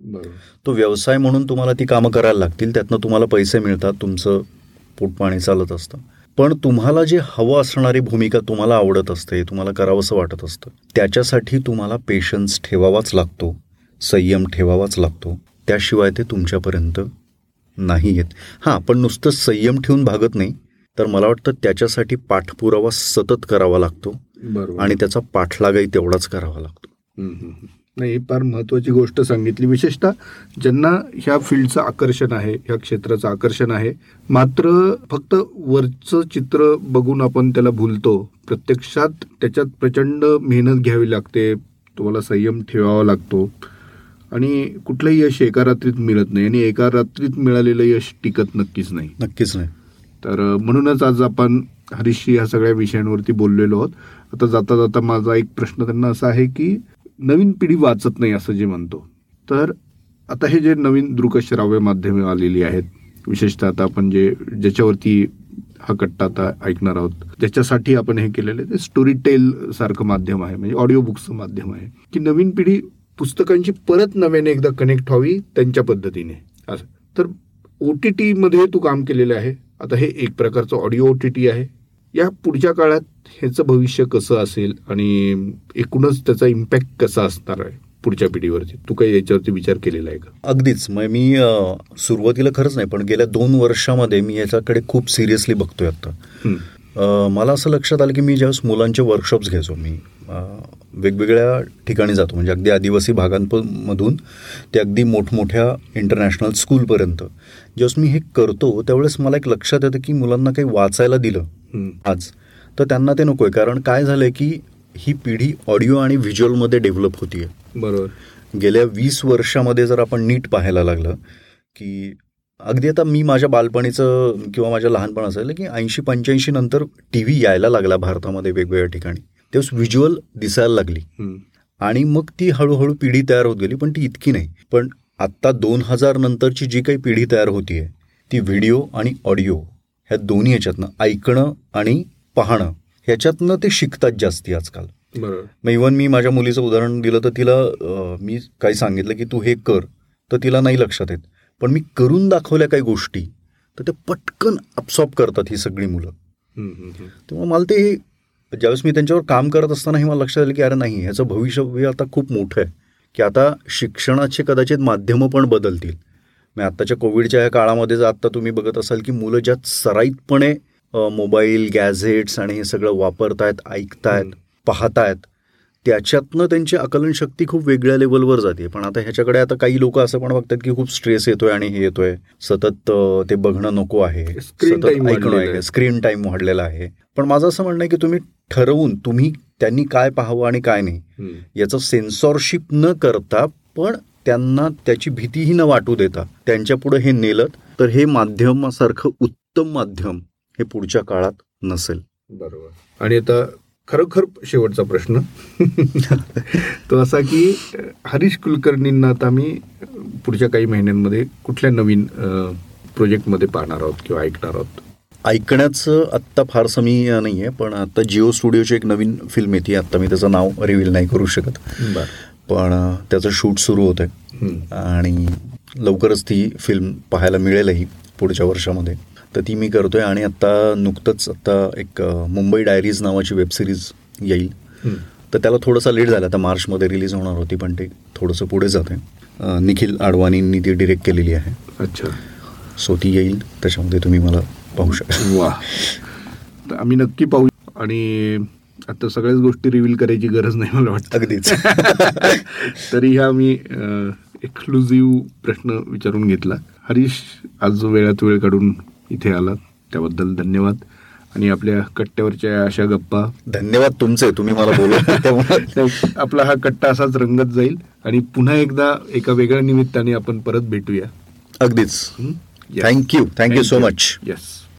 तो व्यवसाय म्हणून तुम्हाला ती कामं करायला लागतील त्यातनं तुम्हाला पैसे मिळतात तुमचं पोटपाणी चालत असतं. पण तुम्हाला जे हवं असणारी भूमिका तुम्हाला आवडत असते तुम्हाला करावंसं वाटत असतं. त्याच्यासाठी तुम्हाला पेशन्स ठेवावाच लागतो संयम ठेवावाच लागतो. त्याशिवाय ते तुमच्यापर्यंत नाही येत हां पण नुसतं संयम ठेवून भागत नाही तर मला वाटतं त्याच्यासाठी पाठपुरावा सतत करावा लागतो. आणि त्याचा पाठलागही तेवढाच करावा लागतो. नाही फार महत्वाची गोष्ट सांगितली. विशेषतः ज्यांना ह्या फील्डचं आकर्षण आहे ह्या क्षेत्राचं आकर्षण आहे मात्र फक्त वरचं चित्र बघून आपण त्याला भूलतो. प्रत्यक्षात त्याच्यात प्रचंड मेहनत घ्यावी लागते तुम्हाला संयम ठेवावा लागतो. आणि कुठलंही यश एका रात्रीत मिळत नाही आणि एका रात्रीत मिळालेलं यश टिकत नक्कीच नाही. नक्कीच नाही. तर म्हणूनच आज आपण हरीशशी ह्या सगळ्या विषयांवरती बोललेलो आहोत. आता जाता जाता माझा एक प्रश्न त्यांना असा आहे की नवीन पिढी वाचत नाही असं जे म्हणतो. तर आता हे जे नवीन दृकश्राव्य माध्यमे आलेली आहेत विशेषतः आता आपण जे ज्याच्यावरती हा कट्टा आता ऐकणार आहोत ज्याच्यासाठी आपण हे केलेलं आहे ते स्टोरी टेल सारखं माध्यम आहे म्हणजे ऑडिओ बुकचं माध्यम आहे की नवीन पिढी पुस्तकांची परत नव्याने एकदा कनेक्ट व्हावी त्यांच्या पद्धतीने. असं. तर ओ टी टीमध्ये तू काम केलेलं आहे. आता हे एक प्रकारचं ऑडिओ ओ टी टी आहे. या पुढच्या काळात ह्याचं भविष्य कसं असेल आणि एकूणच त्याचा इम्पॅक्ट कसा असणार आहे पुढच्या पिढीवरती? तू काही याच्यावरती विचार केलेला आहे का? अगदीच. मग मी सुरुवातीला खरंच नाही पण गेल्या दोन वर्षामध्ये मी याच्याकडे खूप सिरियसली बघतोय आता. मला असं लक्षात आलं की मी ज्यावेळेस मुलांचे वर्कशॉप्स घ्यायचो मी वेगवेगळ्या ठिकाणी जातो. म्हणजे अगदी आदिवासी भागांमधून ते अगदी मोठमोठ्या इंटरनॅशनल स्कूलपर्यंत ज्यावेळेस मी हे करतो त्यावेळेस मला एक लक्षात येतं की मुलांना काही वाचायला दिलं. आज तर त्यांना ते नको आहे कारण काय झालं की ही पिढी ऑडिओ आणि व्हिज्युअलमध्ये डेव्हलप होतीये. बरोबर. गेल्या वीस वर्षामध्ये जर आपण नीट पाहायला लागलं की अगदी आता मी माझ्या बालपणीचं किंवा माझ्या लहानपणाचं आहे की ऐंशी पंच्याऐंशी नंतर टी व्ही यायला लागला भारतामध्ये वेगवेगळ्या ठिकाणी. तेव्हा व्हिज्युअल दिसायला लागली. आणि मग ती हळूहळू पिढी तयार होत गेली पण ती इतकी नाही. पण आत्ता दोन हजार नंतरची जी काही पिढी तयार होतीये ती व्हिडिओ आणि ऑडिओ ह्या दोन्ही ह्याच्यातनं ऐकणं आणि पाहणं ह्याच्यातनं ते शिकतात जास्ती आजकाल. मग इवन मी माझ्या मुलीचं उदाहरण दिलं तर तिला मी काही सांगितलं की तू हे कर तर तिला नाही लक्षात येत. पण मी करून दाखवल्या काही गोष्टी तर ते पटकन अब्सॉर्ब करतात ही सगळी मुलं. तेव्हा मला ते ज्यावेळेस मी त्यांच्यावर काम करत असताना हे मला लक्षात आलं की अरे नाही ह्याचं भविष्य आता खूप मोठं आहे की आता शिक्षणाचे कदाचित माध्यमं पण बदलतील मग आत्ताच्या कोविडच्या या काळामध्ये जर आत्ता तुम्ही बघत असाल की मुलं ज्यात सराईतपणे मोबाईल गॅझेट्स आणि हे सगळं वापरतायत ऐकतायत. पाहतायत त्याच्यातनं त्यांची आकलन शक्ती खूप वेगळ्या लेवलवर जाते. पण आता ह्याच्याकडे आता काही लोक असं पण बघतात की खूप स्ट्रेस येतोय आणि हे येतोय. सतत ते बघणं नको आहे. सतत ऐकणं आहे. स्क्रीन टाइम वाढलेला आहे. पण माझं असं म्हणणं आहे की तुम्ही ठरवून तुम्ही त्यांनी काय पाहावं आणि काय नाही. याचं सेन्सॉरशिप न करता पण त्यांना त्याची भीतीही न वाटू देता त्यांच्या पुढे हे नेलं तर हे माध्यमासारखं उत्तम माध्यम हे पुढच्या काळात नसेल. बरोबर. आणि आता खरोखर शेवटचा प्रश्न. तो असा की हरीश कुलकर्णींना आता आम्ही पुढच्या काही महिन्यांमध्ये कुठल्या नवीन प्रोजेक्टमध्ये पाहणार आहोत किंवा ऐकणार आहोत? ऐकण्याचं आत्ता फारसं मी नाही आहे पण आता जिओ स्टुडिओची एक नवीन फिल्म येते. आत्ता मी त्याचं नाव रिव्हील नाही करू शकत. पण त्याचं शूट सुरू होतं आहे आणि लवकरच ती फिल्म पाहायला मिळेलही पुढच्या वर्षामध्ये. तर ती मी करतोय आणि आत्ता नुकतंच आत्ता एक मुंबई डायरीज नावाची वेबसिरीज येईल. तर त्याला थोडासा लेट झाला. आता मार्चमध्ये रिलीज होणार होती पण ते थोडंसं पुढे जात आहे निखिल आडवाणींनी ती डिरेक्ट केलेली आहे. अच्छा. सो ती येईल. त्याच्यामध्ये तुम्ही मला पाहू शकता वा. तर आम्ही नक्की पाहू. आणि आता सगळ्याच गोष्टी रिव्हील करायची गरज नाही मला वाटतं. अगदीच. तरी ह्या मी एक्सक्लुझिव्ह प्रश्न विचारून घेतला. हरीश आज जो वेळात वेळ काढून इथे आला त्याबद्दल धन्यवाद. आणि आपल्या कट्ट्यावरच्या अशा गप्पा. धन्यवाद तुमचे तुम्ही मला त्या- आपला हा कट्टा असाच रंगत जाईल. आणि पुन्हा एकदा एका वेगळ्या निमित्ताने आपण परत भेटूया. अगदीच. Thank you thank you so much yes